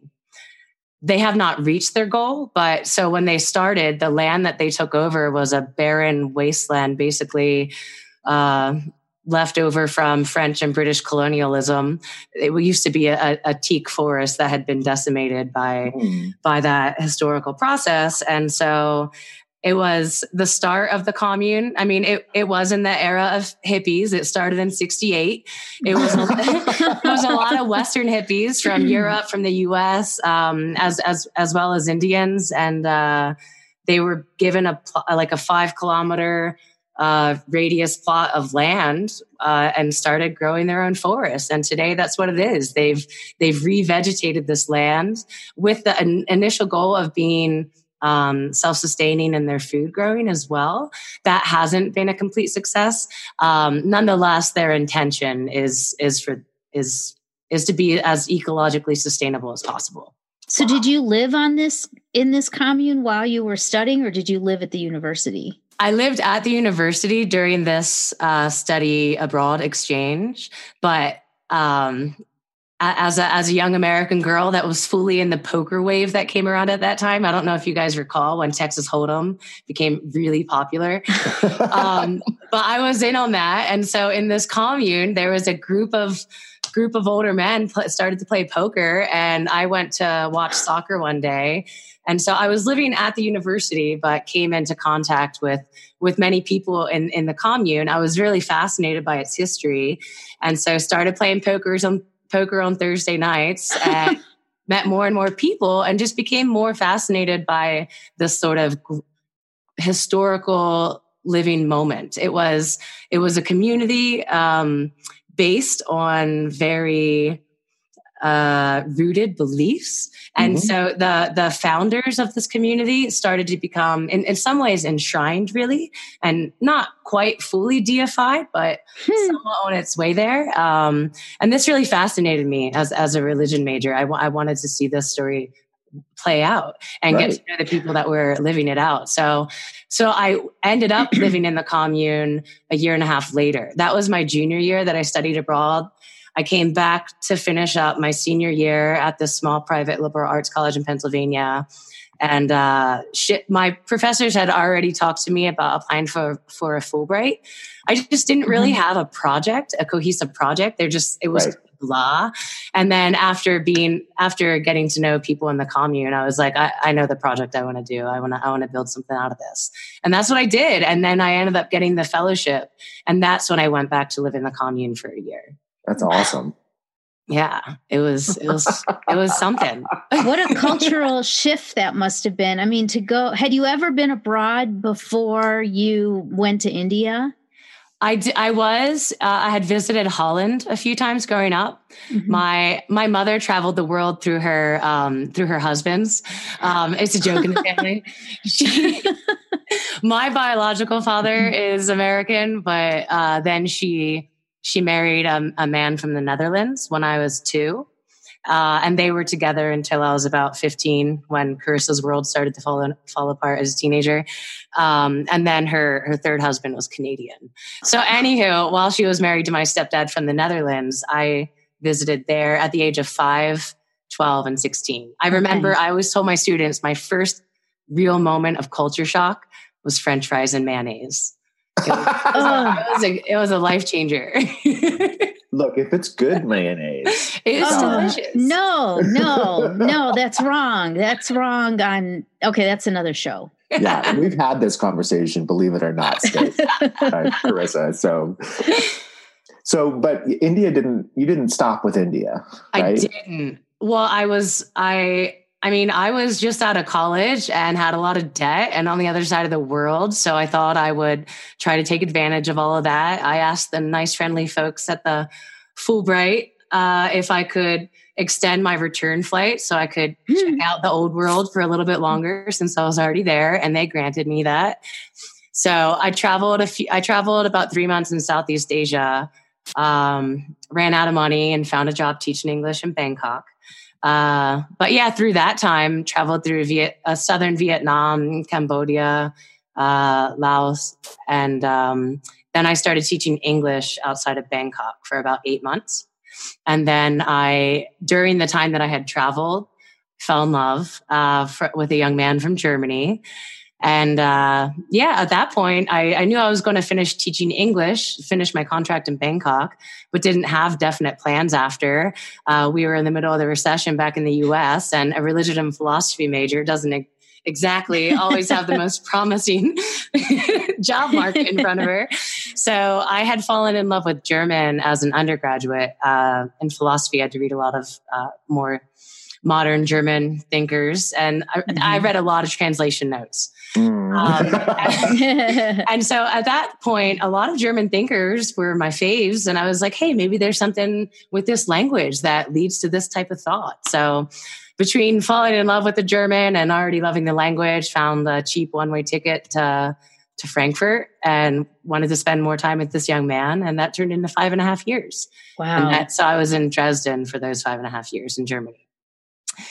Speaker 7: they have not reached their goal. But so when they started, the land that they took over was a barren wasteland, basically uh, left over from French and British colonialism. It used to be a, a teak forest that had been decimated by mm. by that historical process, and so it was the start of the commune. I mean, it, it was in the era of hippies. It started in 68. It was, it was a lot of Western hippies from Europe, from the US, um, as, as, as well as Indians. And, uh, they were given a, like a five kilometer, uh, radius plot of land, uh, and started growing their own forests. And today that's what it is. They've, they've revegetated this land with the in- initial goal of being, um, self-sustaining in their food growing as well. That hasn't been a complete success. Um, nonetheless, their intention is is for is is to be as ecologically sustainable as possible.
Speaker 2: So, did you live on this in this commune while you were studying, or did you live at the university?
Speaker 7: I lived at the university during this uh, study abroad exchange, but um, as a as a young American girl that was fully in the poker wave that came around at that time. I don't know if you guys recall when Texas Hold'em became really popular, um, but I was in on that. And so in this commune, there was a group of group of older men pl- started to play poker, and I went to watch soccer one day. And so I was living at the university, but came into contact with with many people in in the commune. I was really fascinated by its history, and so started playing poker on poker on Thursday nights and met more and more people and just became more fascinated by this sort of historical living moment. It was it was a community um, based on very uh, rooted beliefs. And mm-hmm. so the the founders of this community started to become, in, in some ways, enshrined, really, and not quite fully deified, but hmm. somewhat on its way there. Um, and this really fascinated me as as a religion major. I, w- I wanted to see this story play out and right. get to know the people that were living it out. So, so I ended up living in the commune a year and a half later. That was my junior year that I studied abroad. I came back to finish up my senior year at this small private liberal arts college in Pennsylvania. And uh, shit, my professors had already talked to me about applying for, for a Fulbright. I just didn't really mm-hmm. have a project, a cohesive project. They're just, it was right. blah. And then after being, after getting to know people in the commune, I was like, I, I know the project I want to do. I want to, I want to build something out of this. And that's what I did. And then I ended up getting the fellowship. And that's when I went back to live in the commune for a year.
Speaker 1: That's awesome.
Speaker 7: Yeah, it was it was it was something.
Speaker 2: what a cultural shift that must have been. I mean, to go had you ever been abroad before you went to India?
Speaker 7: I, d- I was uh, I had visited Holland a few times growing up. Mm-hmm. My my mother traveled the world through her um, through her husbands. Um, it's a joke in the family. She, my biological father is American, but uh, then she she married a, a man from the Netherlands when I was two. Uh, and they were together until I was about 15 when Carissa's world started to fall, fall apart as a teenager. Um, and then her, her third husband was Canadian. So, anywho, while she was married to my stepdad from the Netherlands, I visited there at the age of five, 12, and 16. I remember okay. I always told my students my first real moment of culture shock was French fries and mayonnaise. It was, it was, a, it was a life changer.
Speaker 1: Look, if it's good mayonnaise,
Speaker 7: it's oh, delicious.
Speaker 2: No, no, no, that's wrong. That's wrong. On okay, that's another show.
Speaker 1: yeah, we've had this conversation. Believe it or not, Stacey, uh, Carissa. So, so, but India didn't. You didn't stop with India. Right? I
Speaker 7: didn't. Well, I was. I I mean, I was just out of college and had a lot of debt and on the other side of the world. So I thought I would try to take advantage of all of that. I asked the nice, friendly folks at the Fulbright uh, if I could extend my return flight so I could mm. check out the old world for a little bit longer since I was already there. And they granted me that. So I traveled a few, I traveled about three months in Southeast Asia, um, ran out of money and found a job teaching English in Bangkok. Uh, but yeah, through that time, traveled through Viet- uh, southern Vietnam, Cambodia, uh, Laos, and um, then I started teaching English outside of Bangkok for about eight months. And then I, during the time that I had traveled, fell in love uh, for, with a young man from Germany. And uh, yeah, at that point, I, I knew I was going to finish teaching English, finish my contract in Bangkok, but didn't have definite plans after. Uh, we were in the middle of the recession back in the US, and a religion and philosophy major doesn't exactly always have the most promising job market in front of her. So I had fallen in love with German as an undergraduate. Uh, in philosophy, I had to read a lot of uh, more modern German thinkers, and I, mm-hmm. I read a lot of translation notes. Mm. Um, and, and, so at that point, a lot of German thinkers were my faves. And I was like, hey, maybe there's something with this language that leads to this type of thought. So between falling in love with the German and already loving the language, found the cheap one way ticket to, to Frankfurt and wanted to spend more time with this young man. And that turned into five and a half years.
Speaker 2: Wow.
Speaker 7: That, so I was in Dresden for those five and a half years in Germany.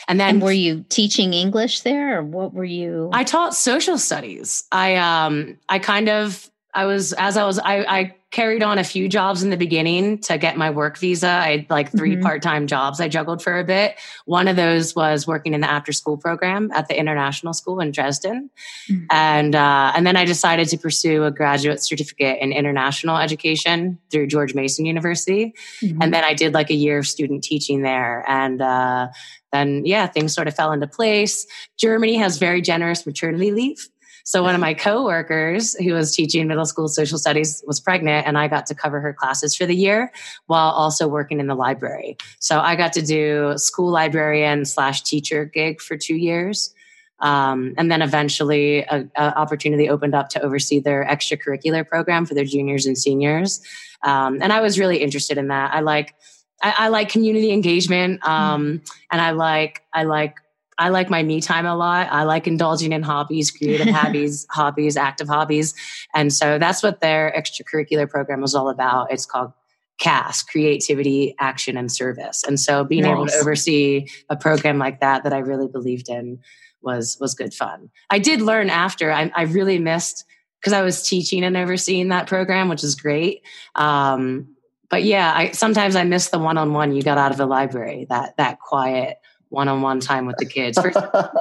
Speaker 2: And then and were you teaching English there or what were you
Speaker 7: I taught social studies. I um I kind of I was as I was I I carried on a few jobs in the beginning to get my work visa. I had like 3
Speaker 2: Mhm.
Speaker 7: part-time jobs I juggled for a bit. One of those was working in the after school program at the international school in Dresden.
Speaker 2: Mhm.
Speaker 7: And uh, and then I decided to pursue a graduate certificate in international education through George Mason University.
Speaker 2: Mhm.
Speaker 7: And then I did like a year of student teaching there. And uh, then, yeah, things sort of fell into place. Germany has very generous maternity leave. So one of my coworkers who was teaching middle school social studies was pregnant and I got to cover her classes for the year while also working in the library. So I got to do school librarian slash teacher gig for two years. Um, and then eventually a, a opportunity opened up to oversee their extracurricular program for their juniors and seniors. Um, and I was really interested in that. I like, I, I like community engagement. Um, and I like, I like, I like my me time a lot. I like indulging in hobbies, creative hobbies, hobbies, active hobbies. And so that's what their extracurricular program was all about. It's called CAS, Creativity, Action, and Service. And so being able to oversee a program like that that I really believed in was was good fun. I did learn after. I, I really missed because I was teaching and overseeing that program, which is great. Um, but yeah, I sometimes I miss the one on one you got out of the library. That that quiet one on one time with the kids.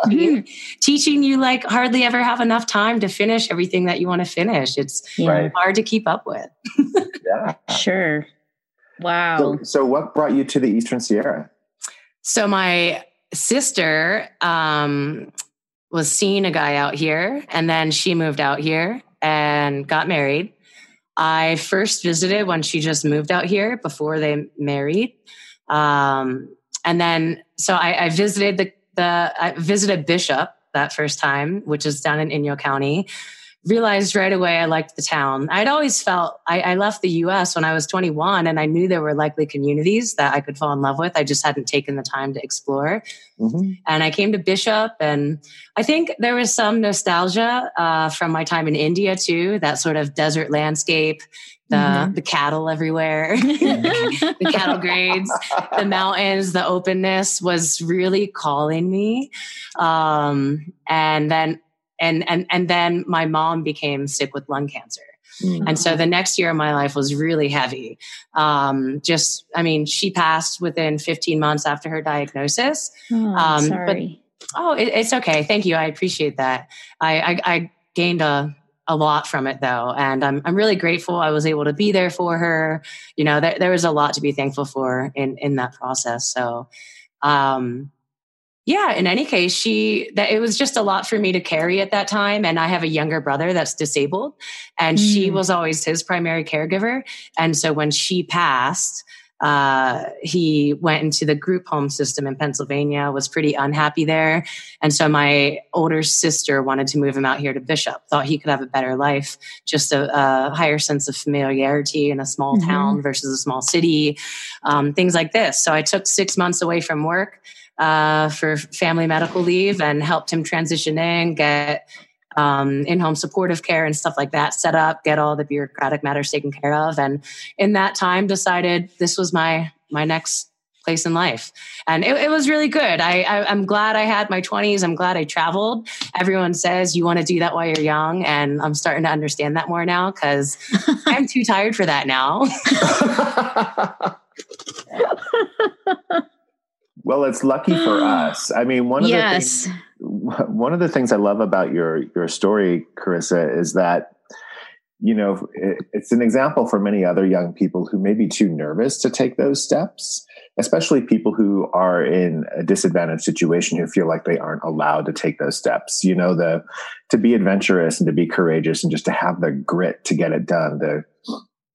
Speaker 7: Teaching, teaching, you like hardly ever have enough time to finish everything that you want to finish. It's
Speaker 1: Right.
Speaker 7: hard to keep up with.
Speaker 1: yeah.
Speaker 2: sure. Wow.
Speaker 1: So, so what brought you to the Eastern Sierra?
Speaker 7: So my sister um, was seeing a guy out here, and then she moved out here and got married. I first visited when she just moved out here before they married, um, and then so I, I visited the the I visited Bishop that first time, which is down in Inyo County. Realized right away I liked the town. I'd always felt I, I left the U.S. when I was 21, and I knew there were likely communities that I could fall in love with. I just hadn't taken the time to explore.
Speaker 1: Mhm.
Speaker 7: And I came to Bishop, and I think there was some nostalgia uh, from my time in India too. That sort of desert landscape, the
Speaker 2: Mhm.
Speaker 7: the cattle everywhere, the cattle grades, the mountains, the openness was really calling me. Um, and then and and and then my mom became sick with lung cancer.
Speaker 1: Mm.
Speaker 7: And so the next year of my life was really heavy. Um, just, I mean, she passed within 15 months after her diagnosis.
Speaker 2: Oh,
Speaker 7: Um, but-
Speaker 2: sorry.
Speaker 7: Oh, it, it's okay. Thank you. I appreciate that. I, I, I gained a, a lot from it though. And I'm, I'm really grateful I was able to be there for her. You know, there, there was a lot to be thankful for in, in that process. So, um, yeah, in any case, she that it was just a lot for me to carry at that time. And I have a younger brother that's disabled, and she
Speaker 2: Mm.
Speaker 7: was always his primary caregiver. And so when she passed, uh, he went into the group home system in Pennsylvania, was pretty unhappy there. And so my older sister wanted to move him out here to Bishop, thought he could have a better life, just a, a higher sense of familiarity in a small
Speaker 2: Mhm.
Speaker 7: town versus a small city, um, things like this. So I took six months away from work uh, for family medical leave and helped him transition in, get um, in-home supportive care and stuff like that set up, get all the bureaucratic matters taken care of, and in that time decided this was my my next place in life, and it, it was really good. I, I I'm glad I had my 20s. I'm glad I traveled. Everyone says you want to do that while you're young, and I'm starting to understand that more now because I'm too tired for that now.
Speaker 1: well, it's lucky for us. I mean, one of the things, one of the things I love about your your story, Carissa, is that you know it, it's an example for many other young people who may be too nervous to take those steps, especially people who are in a disadvantaged situation who feel like they aren't allowed to take those steps. You know, the to be adventurous and to be courageous and just to have the grit to get it done. The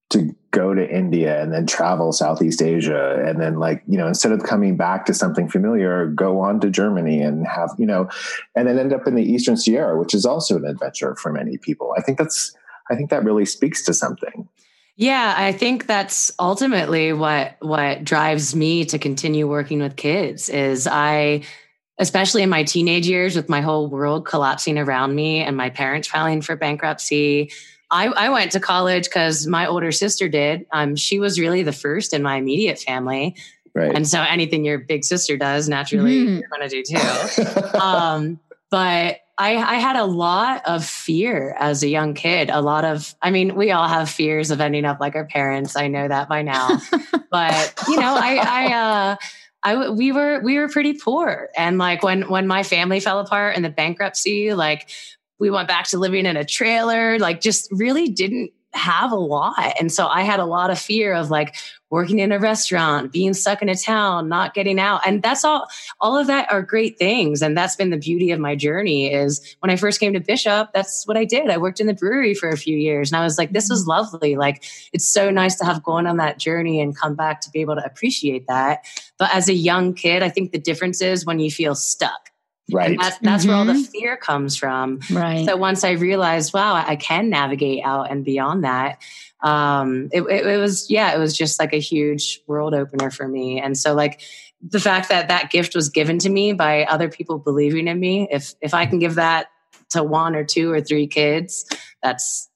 Speaker 1: to go to India and then travel Southeast Asia and then like, you know, instead of coming back to something familiar, go on to Germany and have, you know, and then end up in the Eastern Sierra, which is also an adventure for many people. I think that's I think that really speaks to something.
Speaker 7: Yeah, I think that's ultimately what what drives me to continue working with kids is I especially in my teenage years with my whole world collapsing around me and my parents filing for bankruptcy. I, I went to college because my older sister did. Um, she was really the first in my immediate family.
Speaker 1: Right.
Speaker 7: And so anything your big sister does, naturally,
Speaker 2: Mhm.
Speaker 7: you're going to do too. um, but I, I had a lot of fear as a young kid. A lot of, I mean, we all have fears of ending up like our parents. I know that by now, but you know, I, I, uh, I, we were, we were pretty poor. And like when, when my family fell apart in the bankruptcy, like we went back to living in a trailer, like just really didn't have a lot. And so I had a lot of fear of like working in a restaurant, being stuck in a town, not getting out. And that's all, all of that are great things. And that's been the beauty of my journey is when I first came to Bishop, that's what I did. I worked in the brewery for a few years and I was like, this was mm-hmm. lovely. Like it's so nice to have gone on that journey and come back to be able to appreciate that. But as a young kid, I think the difference is when you feel stuck
Speaker 1: Right.
Speaker 7: and that's, that's where all the
Speaker 2: Mhm.
Speaker 7: fear comes from.
Speaker 2: Right.
Speaker 7: So once I realized, wow, I can navigate out and beyond that, um, it, it, it was, yeah, it was just like a huge world opener for me. And so like the fact that that gift was given to me by other people believing in me, if, if I can give that to one or two or three kids, that's,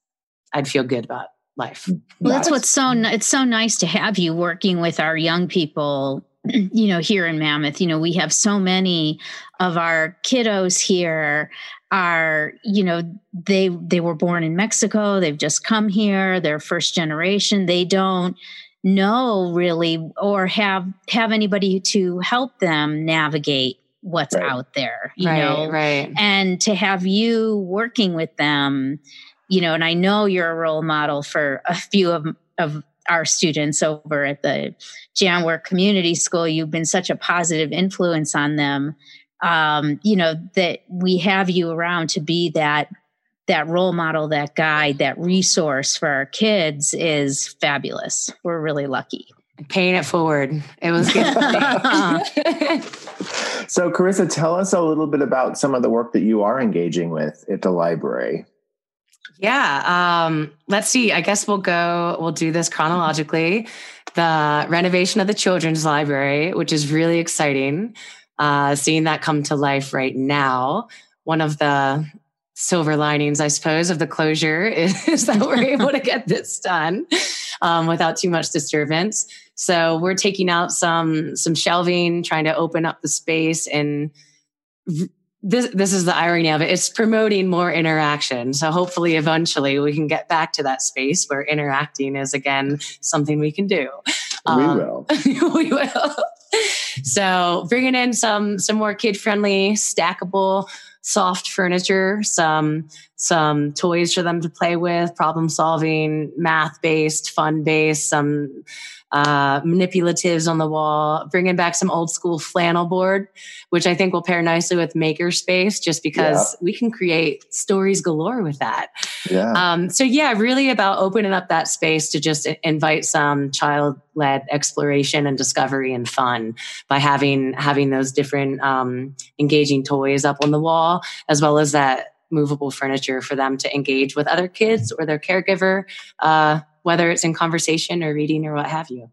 Speaker 7: I'd feel good about life.
Speaker 2: Well, that's what's so it's so nice to have you working with our young people. You know, here in Mammoth, you know, we have so many of our kiddos here are, you know, they they were born in Mexico. They've just come here. They're first generation. They don't know really or have have anybody to help them navigate what's
Speaker 1: Right.
Speaker 2: out there. You
Speaker 7: right,
Speaker 2: know,
Speaker 7: right.
Speaker 2: and to have you working with them you know and i know you're a role model for a few of, of our students over at the Jan Work community school you've been such a positive influence on them um, you know that we have you around to be that that role model that guide that resource for our kids is fabulous we're really lucky
Speaker 7: Paying it forward. It was good.
Speaker 1: So, Carissa, tell us a little bit about some of the work that you are engaging with at the library.
Speaker 7: Yeah. Um, let's see. I guess we'll go, we'll do this chronologically. The renovation of the children's library, which is really exciting. Uh, seeing that come to life right now. One of the silver linings, I suppose, of the closure is, that we're able to get this done um, without too much disturbance. So we're taking out some some shelving, trying to open up the space and this this is the irony of it. It's promoting more interaction. So hopefully eventually we can get back to that space where interacting is again something we can do.
Speaker 1: we
Speaker 7: Um,
Speaker 1: will.
Speaker 7: we will. So bringing in some some more kid friendly, stackable, soft furniture, some some toys for them to play with, problem solving, math based, fun based, some uh, manipulatives on the wall, bringing back some old school flannel board, which I think will pair nicely with Makerspace, just because we can create stories galore with that.
Speaker 1: Yeah.
Speaker 7: Um, so yeah, really about opening up that space to just invite some child-led exploration and discovery and fun by having having those different um, engaging toys up on the wall, as well as that movable furniture for them to engage with other kids or their caregiver, uh, whether it's in conversation or reading or what have you.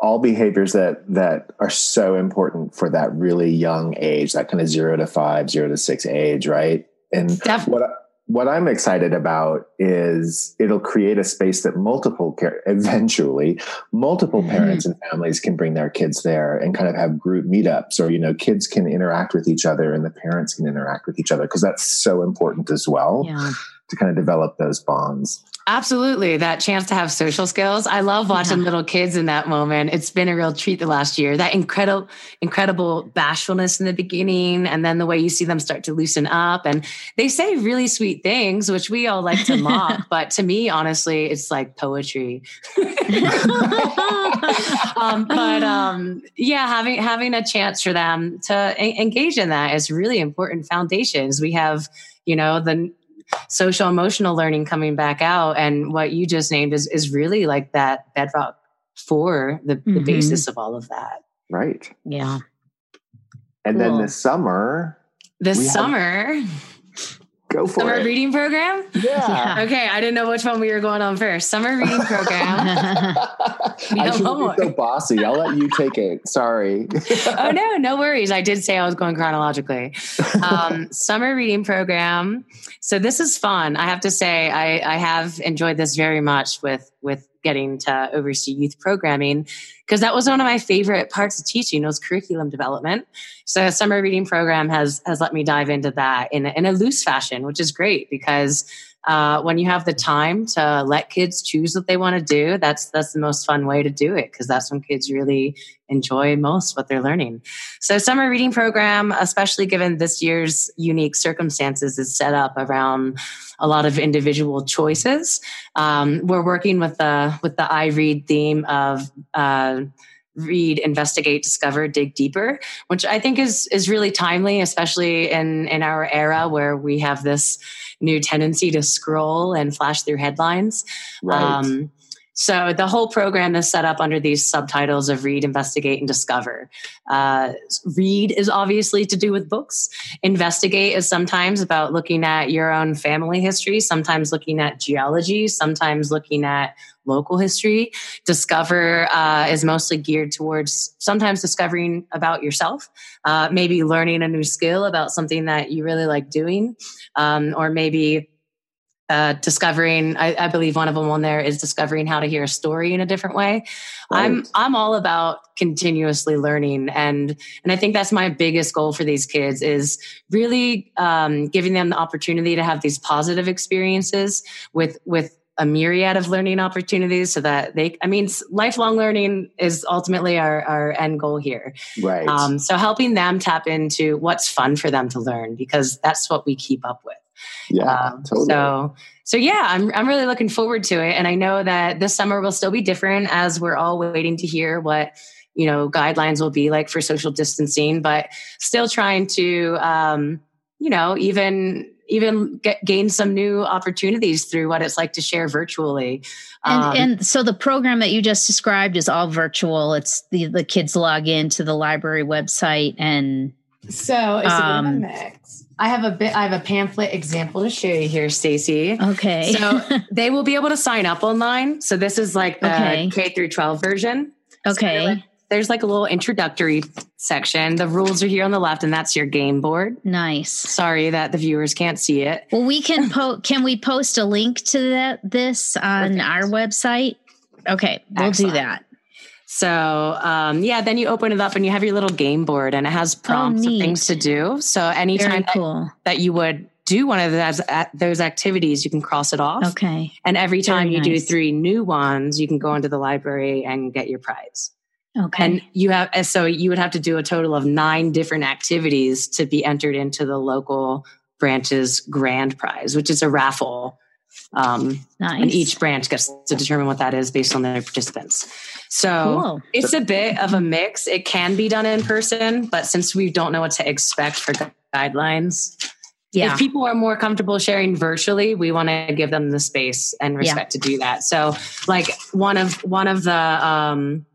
Speaker 1: all behaviors that that are so important for that really young age, that kind of zero to five, zero to six age, right? And
Speaker 7: Def-
Speaker 1: what what I'm excited about is it'll create a space that multiple care eventually multiple
Speaker 2: Mhm.
Speaker 1: parents and families can bring their kids there and kind of have group meetups or you know kids can interact with each other and the parents can interact with each other because that's so important as well
Speaker 2: yeah
Speaker 1: to kind of develop those bonds.
Speaker 7: Absolutely. That chance to have social skills. I love watching
Speaker 2: Yeah.
Speaker 7: little kids in that moment. It's been a real treat the last year. That incredible, incredible bashfulness in the beginning, and then the way you see them start to loosen up. And they say really sweet things, which we all like to mock. But to me, honestly, it's like poetry. um, but um, yeah, having having a chance for them to engage in that is really important foundations. We have, you know, the social emotional learning coming back out, and what you just named is is really like that bedrock for the, the
Speaker 2: Mhm.
Speaker 7: basis of all of that.
Speaker 1: Right.
Speaker 2: yeah
Speaker 1: And then
Speaker 2: Cool.
Speaker 1: this summer,
Speaker 7: This
Speaker 1: We have-
Speaker 7: summer,
Speaker 1: go for
Speaker 7: summer
Speaker 1: it.
Speaker 7: reading program.
Speaker 1: yeah.
Speaker 7: Okay, I didn't know which one we were going on first. Summer reading program.
Speaker 1: I
Speaker 7: have
Speaker 1: shouldn't
Speaker 7: homework.
Speaker 1: be so bossy. I'll let you take it. Sorry.
Speaker 7: oh no, no worries. I did say I was going chronologically. Um, summer reading program. So this is fun. I have to say, I, I have enjoyed this very much with with getting to oversee youth programming because that was one of my favorite parts of teaching was curriculum development. So summer reading program has has let me dive into that in in a loose fashion, which is great because uh, when you have the time to let kids choose what they want to do, that's that's the most fun way to do it because that's when kids really enjoy most what they're learning. So, summer reading program, especially given this year's unique circumstances, is set up around a lot of individual choices. Um, we're working with the with the iRead theme of. Uh, read investigate discover dig deeper which i think is is really timely especially in in our era where we have this new tendency to scroll and flash through headlines.
Speaker 1: Right. Um,
Speaker 7: so the whole program is set up under these subtitles of read, investigate, and discover. Uh, read is obviously to do with books. Investigate is sometimes about looking at your own family history, sometimes looking at geology, sometimes looking at local history. Discover uh, is mostly geared towards sometimes discovering about yourself, uh, maybe learning a new skill about something that you really like doing, um, or maybe uh, discovering I, I, believe one of them on there is discovering how to hear a story in a different way right. i'm i'm all about continuously learning and and i think that's my biggest goal for these kids is really um, giving them the opportunity to have these positive experiences with with a myriad of learning opportunities so that they i mean lifelong learning is ultimately our, our end goal here.
Speaker 1: Right.
Speaker 7: Um, so helping them tap into what's fun for them to learn because that's what we keep up with.
Speaker 1: Yeah, um, totally.
Speaker 7: So, so yeah, I'm I'm really looking forward to it, and I know that this summer will still be different as we're all waiting to hear what you know guidelines will be like for social distancing, but still trying to um, you know even even get, gain some new opportunities through what it's like to share virtually.
Speaker 2: And, um, and so the program that you just described is all virtual. It's the the kids log in to the library website and
Speaker 7: so it's um, a mix. I have a bit. I have a pamphlet example to show you here, Stacy.
Speaker 2: Okay.
Speaker 7: So they will be able to sign up online. So this is like the okay. K through 12 version.
Speaker 2: Okay.
Speaker 7: So there's like a little introductory section. The rules are here on the left, and that's your game board.
Speaker 2: Nice.
Speaker 7: Sorry that the viewers can't see it.
Speaker 2: Well, we can post. Can we post a link to that this on Perfect. our website? Okay, we'll Excellent. do that.
Speaker 7: So um, yeah, then you open it up and you have your little game board and it has oh, prompts oh, of things to do. So anytime cool. that, that, you would do one of those those activities, you can cross it off.
Speaker 2: Okay.
Speaker 7: And every time Very you nice. do three new ones, you can go into the library and get your prize.
Speaker 2: Okay.
Speaker 7: And you have so you would have to do a total of nine different activities to be entered into the local branch's grand prize, which is a raffle um, nice. And each branch gets to determine what that is based on their participants. So cool. it's a bit of a mix. It can be done in person, but since we don't know what to expect for guidelines, yeah. if people are more comfortable sharing virtually, we want to give them the space and respect yeah. to do that. So, like one of one of the um,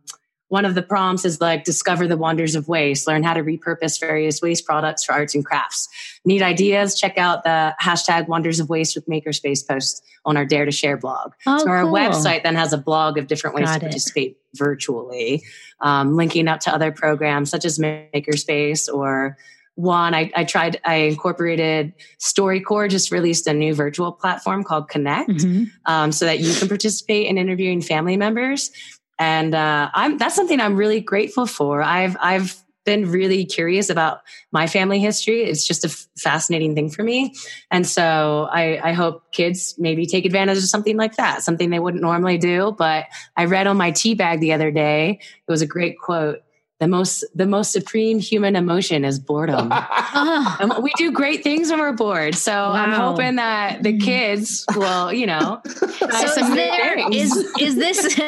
Speaker 7: one of the prompts is like discover the wonders of waste, learn how to repurpose various waste products for arts and crafts. Need ideas? Check out the hashtag wonders of waste with Makerspace post on our Dare to Share blog. Oh, so our cool. website then has a blog of different ways Got to participate virtually, um, linking up to other programs such as Makerspace or one I, I, tried i incorporated storycorps just released a new virtual platform called connect mm-hmm. um, so that you can participate in interviewing family members and uh, I'm that's something I'm really grateful for. I've I've been really curious about my family history. It's just a f- fascinating thing for me, and so I, I hope kids maybe take advantage of something like that, something they wouldn't normally do. But I read on my tea bag the other day. It was a great quote the most the most supreme human emotion is boredom. and we do great things when we're bored. So wow. I'm hoping that the kids will, you know, so
Speaker 2: is, there, is, is this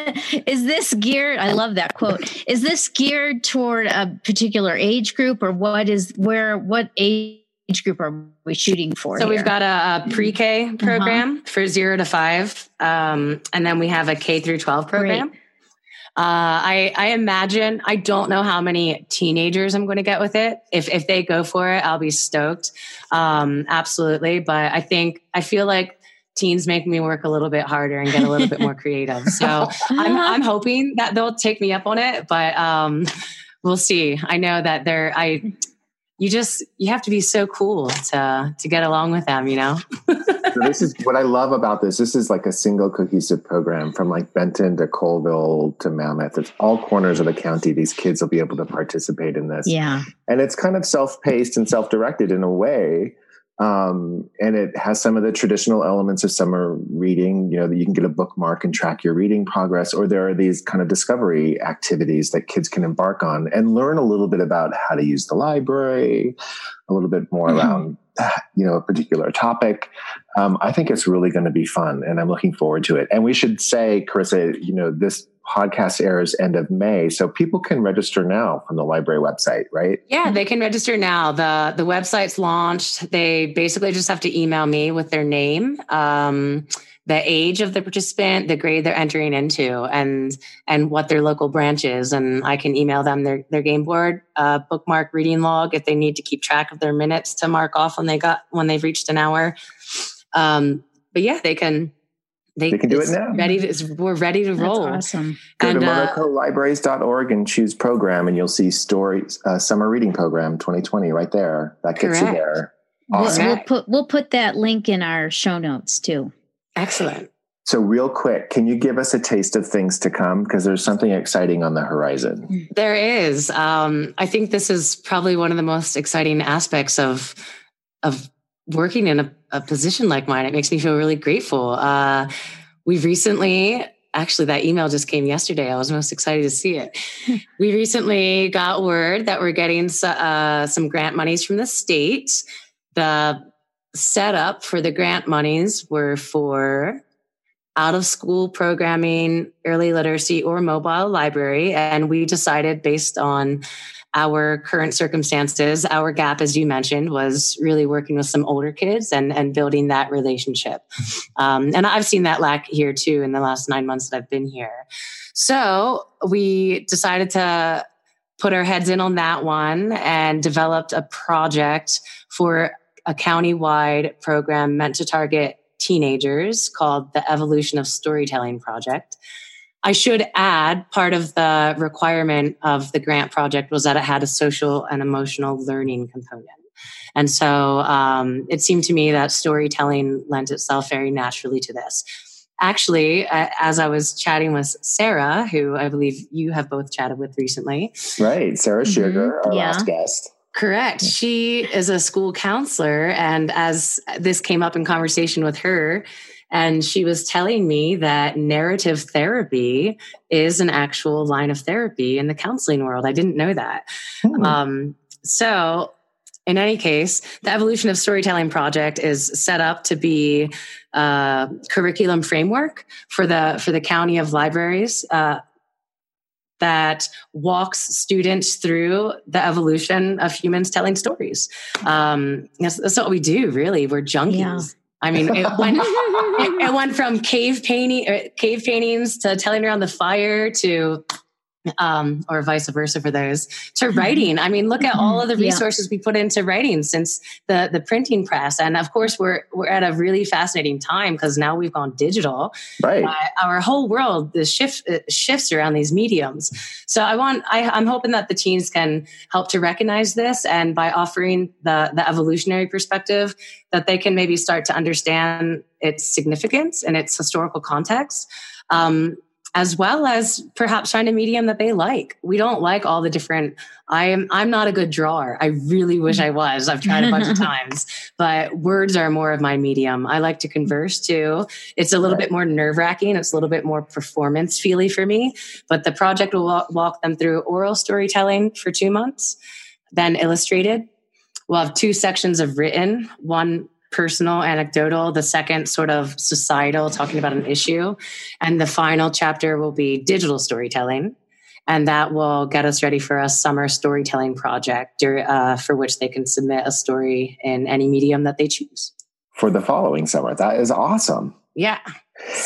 Speaker 2: is this geared? I love that quote. Is this geared toward a particular age group, or what is where what age? group are we shooting for?
Speaker 7: So
Speaker 2: here?
Speaker 7: we've got a, a pre-K uh-huh. program uh-huh. for zero to five, um, and then we have a K through twelve program. Great. Uh, I, I imagine I don't know how many teenagers I'm going to get with it. If if they go for it, I'll be stoked. Um, absolutely, but I think I feel like teens make me work a little bit harder and get a little bit more creative. So I'm I'm hoping that they'll take me up on it, but um, we'll see. I know that they're I you just you have to be so cool to to get along with them you know?
Speaker 1: So this is what i love about this this is like a single cohesive program from like benton to Coleville to mammoth. It's all corners of the county. These kids will be able to participate in this.
Speaker 2: Yeah.
Speaker 1: and it's kind of self-paced and self-directed in a way um, and it has some of the traditional elements of summer reading you know that you can get a bookmark and track your reading progress or there are these kind of discovery activities that kids can embark on and learn a little bit about how to use the library a little bit more
Speaker 2: Mhm.
Speaker 1: around you know a particular topic um, i think it's really going to be fun and i'm looking forward to it and we should say carissa you know this podcast airs end of may. So people can register now from the library website right?
Speaker 7: Yeah they can register now. The the website's launched. They basically just have to email me with their name um, the age of the participant the grade they're entering into and and what their local branch is. And i can email them their their game board uh, bookmark reading log if they need to keep track of their minutes to mark off when they got when they've reached an hour. Um, but yeah they can they,
Speaker 1: They can do it now.
Speaker 7: ready to, we're ready to
Speaker 2: That's
Speaker 7: roll
Speaker 2: awesome.
Speaker 1: Go
Speaker 7: And,
Speaker 1: to
Speaker 7: uh,
Speaker 1: monocolibraries.org and choose program, and you'll see stories uh, summer reading program 2020 right there. That gets you
Speaker 7: Correct.
Speaker 1: there.
Speaker 2: We'll,
Speaker 1: Awesome.
Speaker 2: we'll put we'll put that link in our show notes too.
Speaker 7: excellent
Speaker 1: So, real quick, can you give us a taste of things to come? Because there's something exciting on the horizon.
Speaker 7: There is. Um, I think this is probably one of the most exciting aspects of of working in a, a position like mine. It makes me feel really grateful. Uh, we've recently, actually, that email just came yesterday. I was most excited to see it. we recently got word that we're getting uh, some grant monies from the state. The setup for the grant monies were for out of school programming, early literacy, or mobile library. And we decided based on our current circumstances, our gap, as you mentioned, was really working with some older kids and, and building that relationship. Um, and I've seen that lack here too in the last nine months that I've been here. So we decided to put our heads in on that one and developed a project for a county-wide program meant to target teenagers called the Evolution of Storytelling Project. I should add part of the requirement of the grant project was that it had a social and emotional learning component. And so um, it seemed to me that storytelling lent itself very naturally to this. Actually, uh, as I was chatting with Sarah, who I believe you have both chatted with recently,
Speaker 1: Right. Sarah. Sugar, our
Speaker 2: Yeah.
Speaker 1: last guest.
Speaker 7: Correct. She is a school counselor. And as this came up in conversation with her, and she was telling me that narrative therapy is an actual line of therapy in the counseling world. I didn't know that.
Speaker 1: Hmm.
Speaker 7: Um, so, in any case, the Evolution of Storytelling project is set up to be a curriculum framework for the for the county of libraries. Uh, that walks students through the evolution of humans telling stories. Um, that's, that's what we do, really. We're junkies. I mean, it went, it, it went from cave painting, uh, cave paintings to telling around the fire to, um, or vice versa for those to writing. I mean, look at all of the
Speaker 2: Yeah.
Speaker 7: resources we put into writing since the the printing press, and of course, we're we're at a really fascinating time because now we've gone digital
Speaker 1: Right.
Speaker 7: uh, our whole world the shift uh, shifts around these mediums so i want I, i'm hoping that the teens can help to recognize this and by offering the the evolutionary perspective that they can maybe start to understand its significance and its historical context um, as well as perhaps find a medium that they like we don't like all the different i am i'm not a good drawer i really wish i was i've tried a bunch of times but words are more of my medium i like to converse too it's a little bit more nerve wracking. It's a little bit more performance feely for me. But the project will walk, walk them through oral storytelling for two months, then illustrated. We'll have two sections of written, one personal, anecdotal, the second sort of societal, talking about an issue. And the final chapter will be digital storytelling. And that will get us ready for a summer storytelling project uh, for which they can submit a story in any medium that they choose.
Speaker 1: For the following summer. That is awesome.
Speaker 7: Yeah.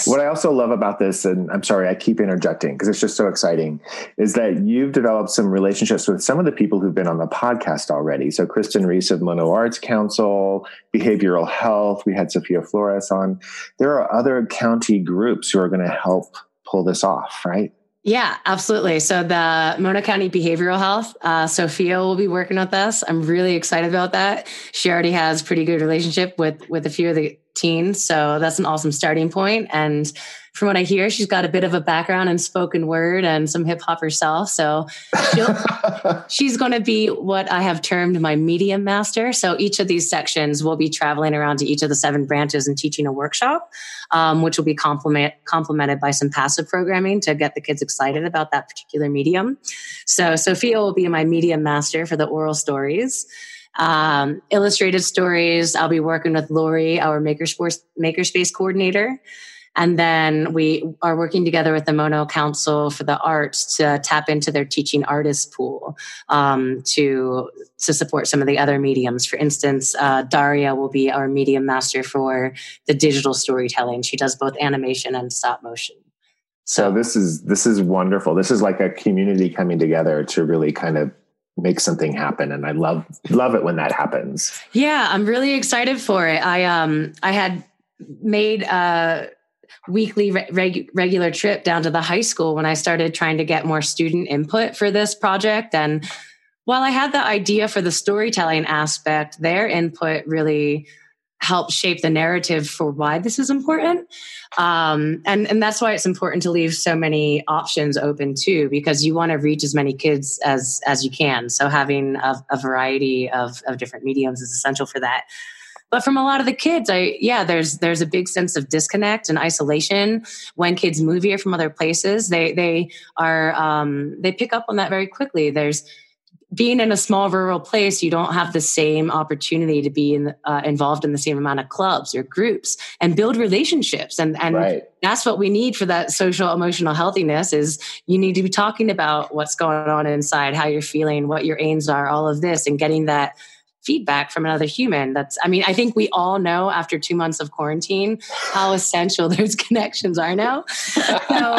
Speaker 1: What I also love about this, and I'm sorry, I keep interjecting because it's just so exciting, is that you've developed some relationships with some of the people who've been on the podcast already. So, Kristen Reese of Mono Arts Council, Behavioral Health, we had Sophia Flores on. There are other county groups who are going to help pull this off, right?
Speaker 7: Yeah, absolutely. So the Mono County Behavioral Health, uh, Sophia will be working with us. I'm really excited about that. She already has pretty good relationship with with a few of the teens, so that's an awesome starting point. And from what I hear, she's got a bit of a background in spoken word and some hip hop herself. So she's going to be what I have termed my medium master. So each of these sections will be traveling around to each of the seven branches and teaching a workshop, um, which will be complement, complemented by some passive programming to get the kids excited about that particular medium. So Sophia will be my medium master for the oral stories. Um, illustrated stories, I'll be working with Lori, our makerspace, makerspace coordinator. And then we are working together with the Mono Council for the Arts to tap into their teaching artist pool um, to to support some of the other mediums. For instance, uh, Daria will be our medium master for the digital storytelling. She does both animation and stop motion.
Speaker 1: So this is this is wonderful. This is like a community coming together to really kind of make something happen. And i love love it when that happens.
Speaker 7: Yeah i'm really excited for it. I um i had made a weekly reg- regular trip down to the high school when I started trying to get more student input for this project. And while I had the idea for the storytelling aspect, their input really helped shape the narrative for why this is important. Um, and, and that's why it's important to leave so many options open too, because you want to reach as many kids as, as you can. So having a, a variety of, of different mediums is essential for that but from a lot of the kids i yeah there's there's a big sense of disconnect and isolation when kids move here from other places they they are um, they pick up on that very quickly there's being in a small rural place, you don't have the same opportunity to be in, uh, involved in the same amount of clubs or groups and build relationships. And, and right. that's what we need for that social emotional healthiness is you need to be talking about what's going on inside, how you're feeling, what your aims are, all of this, and getting that feedback from another human that's i mean i think we all know after two months of quarantine how essential those connections are now so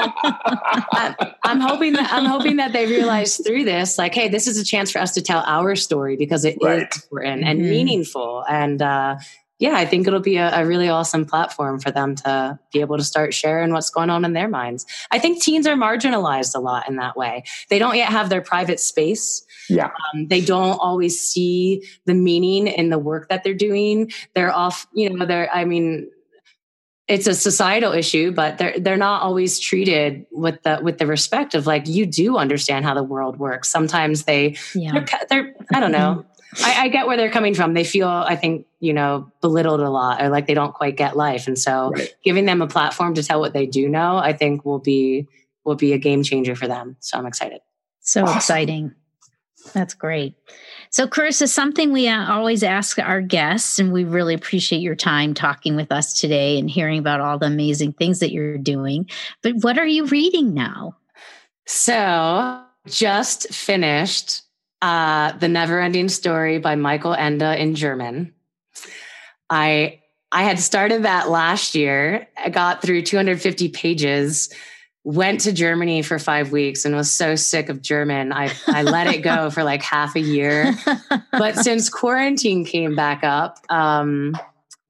Speaker 7: i'm hoping that i'm hoping that they realize through this like hey this is a chance for us to tell our story because it right. is important and mm-hmm. meaningful and uh, yeah, I think it'll be a, a, really awesome platform for them to be able to start sharing what's going on in their minds. I think teens are marginalized a lot in that way. They don't yet have their private space.
Speaker 1: Yeah.
Speaker 7: Um, they don't always see the meaning in the work that they're doing. They're off, you know, they're, I mean, it's a societal issue, but they're they're not always treated with the with the respect of like you do understand how the world works. Sometimes they yeah. they're, they're I don't know. I, I, get where they're coming from. They feel, I think, you know, belittled a lot or like they don't quite get life. And so right. giving them a platform to tell what they do know, I think will be will be a game changer for them. So I'm excited.
Speaker 2: So awesome. exciting. That's great. So, Carissa, something we uh, always ask our guests, and we really appreciate your time talking with us today and hearing about all the amazing things that you're doing. But what are you reading now?
Speaker 7: So, just finished uh, The Never Ending Story by Michael Ende in German. I I had started that last year. I got through 250 pages went to Germany for five weeks and was so sick of German. I, I let it go for like half a year. But since quarantine came back up, um,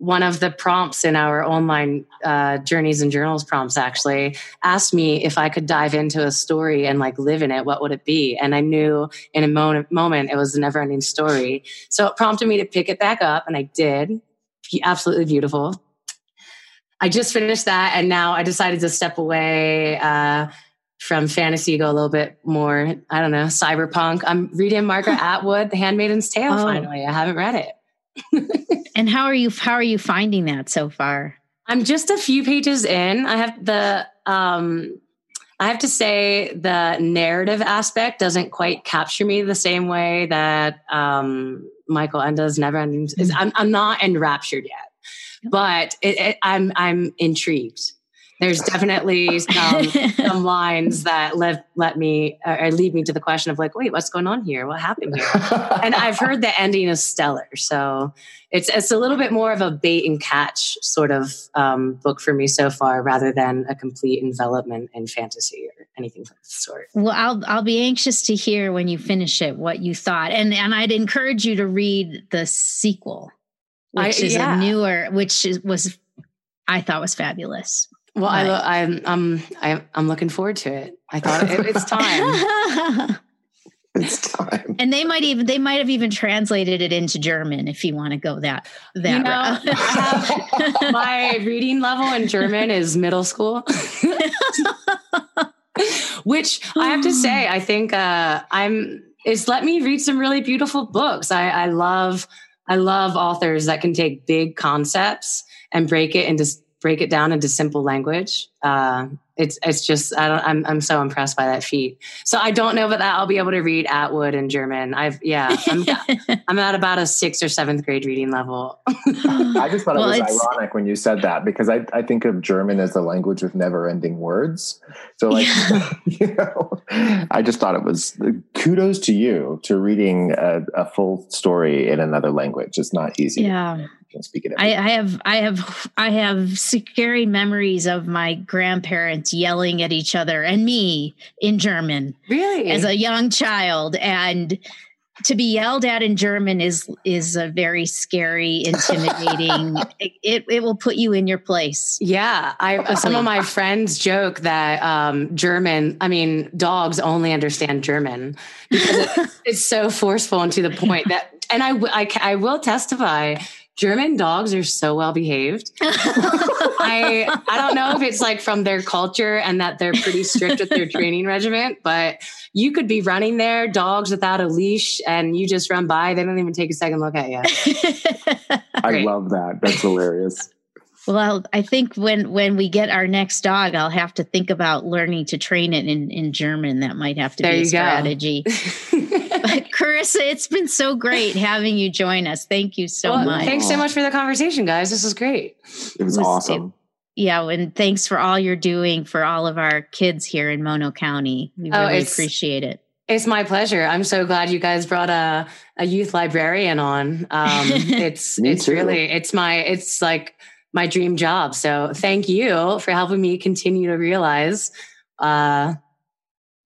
Speaker 7: one of the prompts in our online uh, journeys and journals prompts actually asked me if I could dive into a story and like live in it, what would it be? And I knew in a moment, moment it was a never ending story. So it prompted me to pick it back up and I did. Absolutely beautiful. I just finished that, and now I decided to step away uh, from fantasy, go a little bit more. I don't know, cyberpunk. I'm reading Margaret Atwood, The Handmaid's Tale. Oh. Finally, I haven't read
Speaker 2: it. And how are you? How are you finding that so far?
Speaker 7: I'm just a few pages in. I have the. Um, I have to say the narrative aspect doesn't quite capture me the same way that um, Michael Ende's Never Ending. Is, mm. I'm, I'm not enraptured yet but it, it, I'm I'm intrigued. There's definitely some, some lines that let let me or lead me to the question of like, wait, what's going on here? What happened here? and I've heard the ending is stellar, so it's it's a little bit more of a bait and catch sort of um, book for me so far, rather than a complete envelopment in fantasy or anything of the sort.
Speaker 2: Well, I'll I'll be anxious to hear when you finish it what you thought, and and I'd encourage you to read the sequel which I, is yeah. a newer, which is, was I thought was fabulous.
Speaker 7: Well, I, lo- I'm I'm I'm I'm looking forward to it. I thought it, it's time.
Speaker 1: It's time.
Speaker 2: and they might even they might have even translated it into German if you want to go that that
Speaker 7: You know,
Speaker 2: route.
Speaker 7: My reading level in German is middle school. Which I have to say, I think uh, I'm. It's let me read some really beautiful books. I, I love, I love authors that can take big concepts and break it into break it down into simple language. Uh, it's it's just I don't I'm I'm so impressed by that feat. So I don't know about that I'll be able to read Atwood in German. I've yeah I'm I'm at about a sixth or seventh grade reading level.
Speaker 1: I just thought
Speaker 2: Well,
Speaker 1: it was ironic when you said that because I, I think of German as a language with never ending words. So, like, you know, I just thought it was kudos to you to reading a, a full story in another language. It's not easy.
Speaker 2: yeah.
Speaker 1: You can speak it.
Speaker 2: I, I have I have I have scary memories of my grandparents yelling at each other and me in German
Speaker 7: Really?
Speaker 2: as a young child and to be yelled at in German is is a very scary, intimidating. it, it it will put you in your place.
Speaker 7: Yeah, I uh, some of my friends joke that um, German, I mean, dogs only understand German because it's so forceful and to the point that, and I, w- I, ca- I will testify, German dogs are so well behaved. I I don't know if it's like from their culture and that they're pretty strict with their training regiment, but you could be running there, dogs without a leash, and you just run by, they don't even take a second look at you.
Speaker 1: I love that. That's hilarious.
Speaker 2: Well, I think when when we get our next dog, I'll have to think about learning to train it in in German. That might have to
Speaker 7: There
Speaker 2: be a strategy. But Carissa, it's been so great having you join us. Thank you so
Speaker 7: Well,
Speaker 2: much.
Speaker 7: Thanks so much for the conversation, guys. This was great.
Speaker 1: It was
Speaker 2: was-
Speaker 1: awesome.
Speaker 2: Yeah, and thanks for all you're doing for all of our kids here in Mono County. We
Speaker 7: Oh,
Speaker 2: really appreciate it.
Speaker 7: It's my pleasure. I'm so glad you guys brought a, a youth librarian on. Um, it's it's
Speaker 1: too.
Speaker 7: really it's my it's like my dream job. So thank you for helping me continue to realize uh,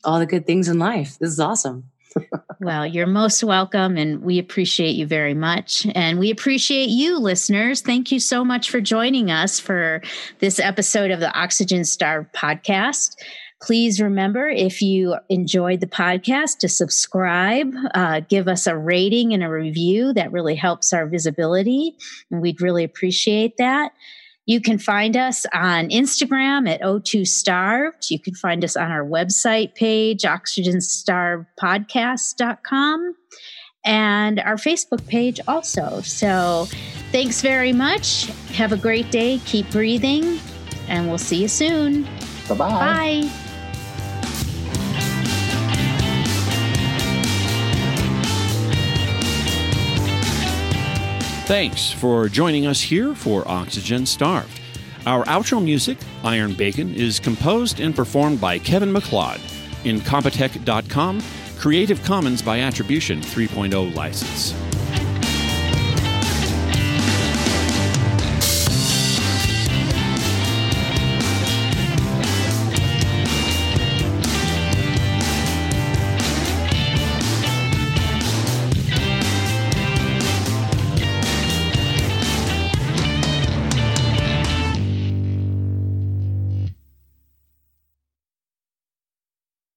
Speaker 7: all the good things in life. This is awesome.
Speaker 2: Well, you're most welcome, and we appreciate you very much. And we appreciate you, listeners. Thank you so much for joining us for this episode of the Oxygen Starved podcast. Please remember if you enjoyed the podcast to subscribe, uh, give us a rating and a review. That really helps our visibility, and we'd really appreciate that. You can find us on Instagram at O2 Starved. You can find us on our website page, oxygenstarvedpodcast.com, and our Facebook page also. So thanks very much. Have a great day. Keep breathing, and we'll see you soon.
Speaker 1: Bye-bye.
Speaker 2: Bye.
Speaker 6: Thanks for joining us here for Oxygen Starved. Our outro music, Iron Bacon, is composed and performed by Kevin MacLeod in Compotech.com, Creative Commons by Attribution 3.0 license.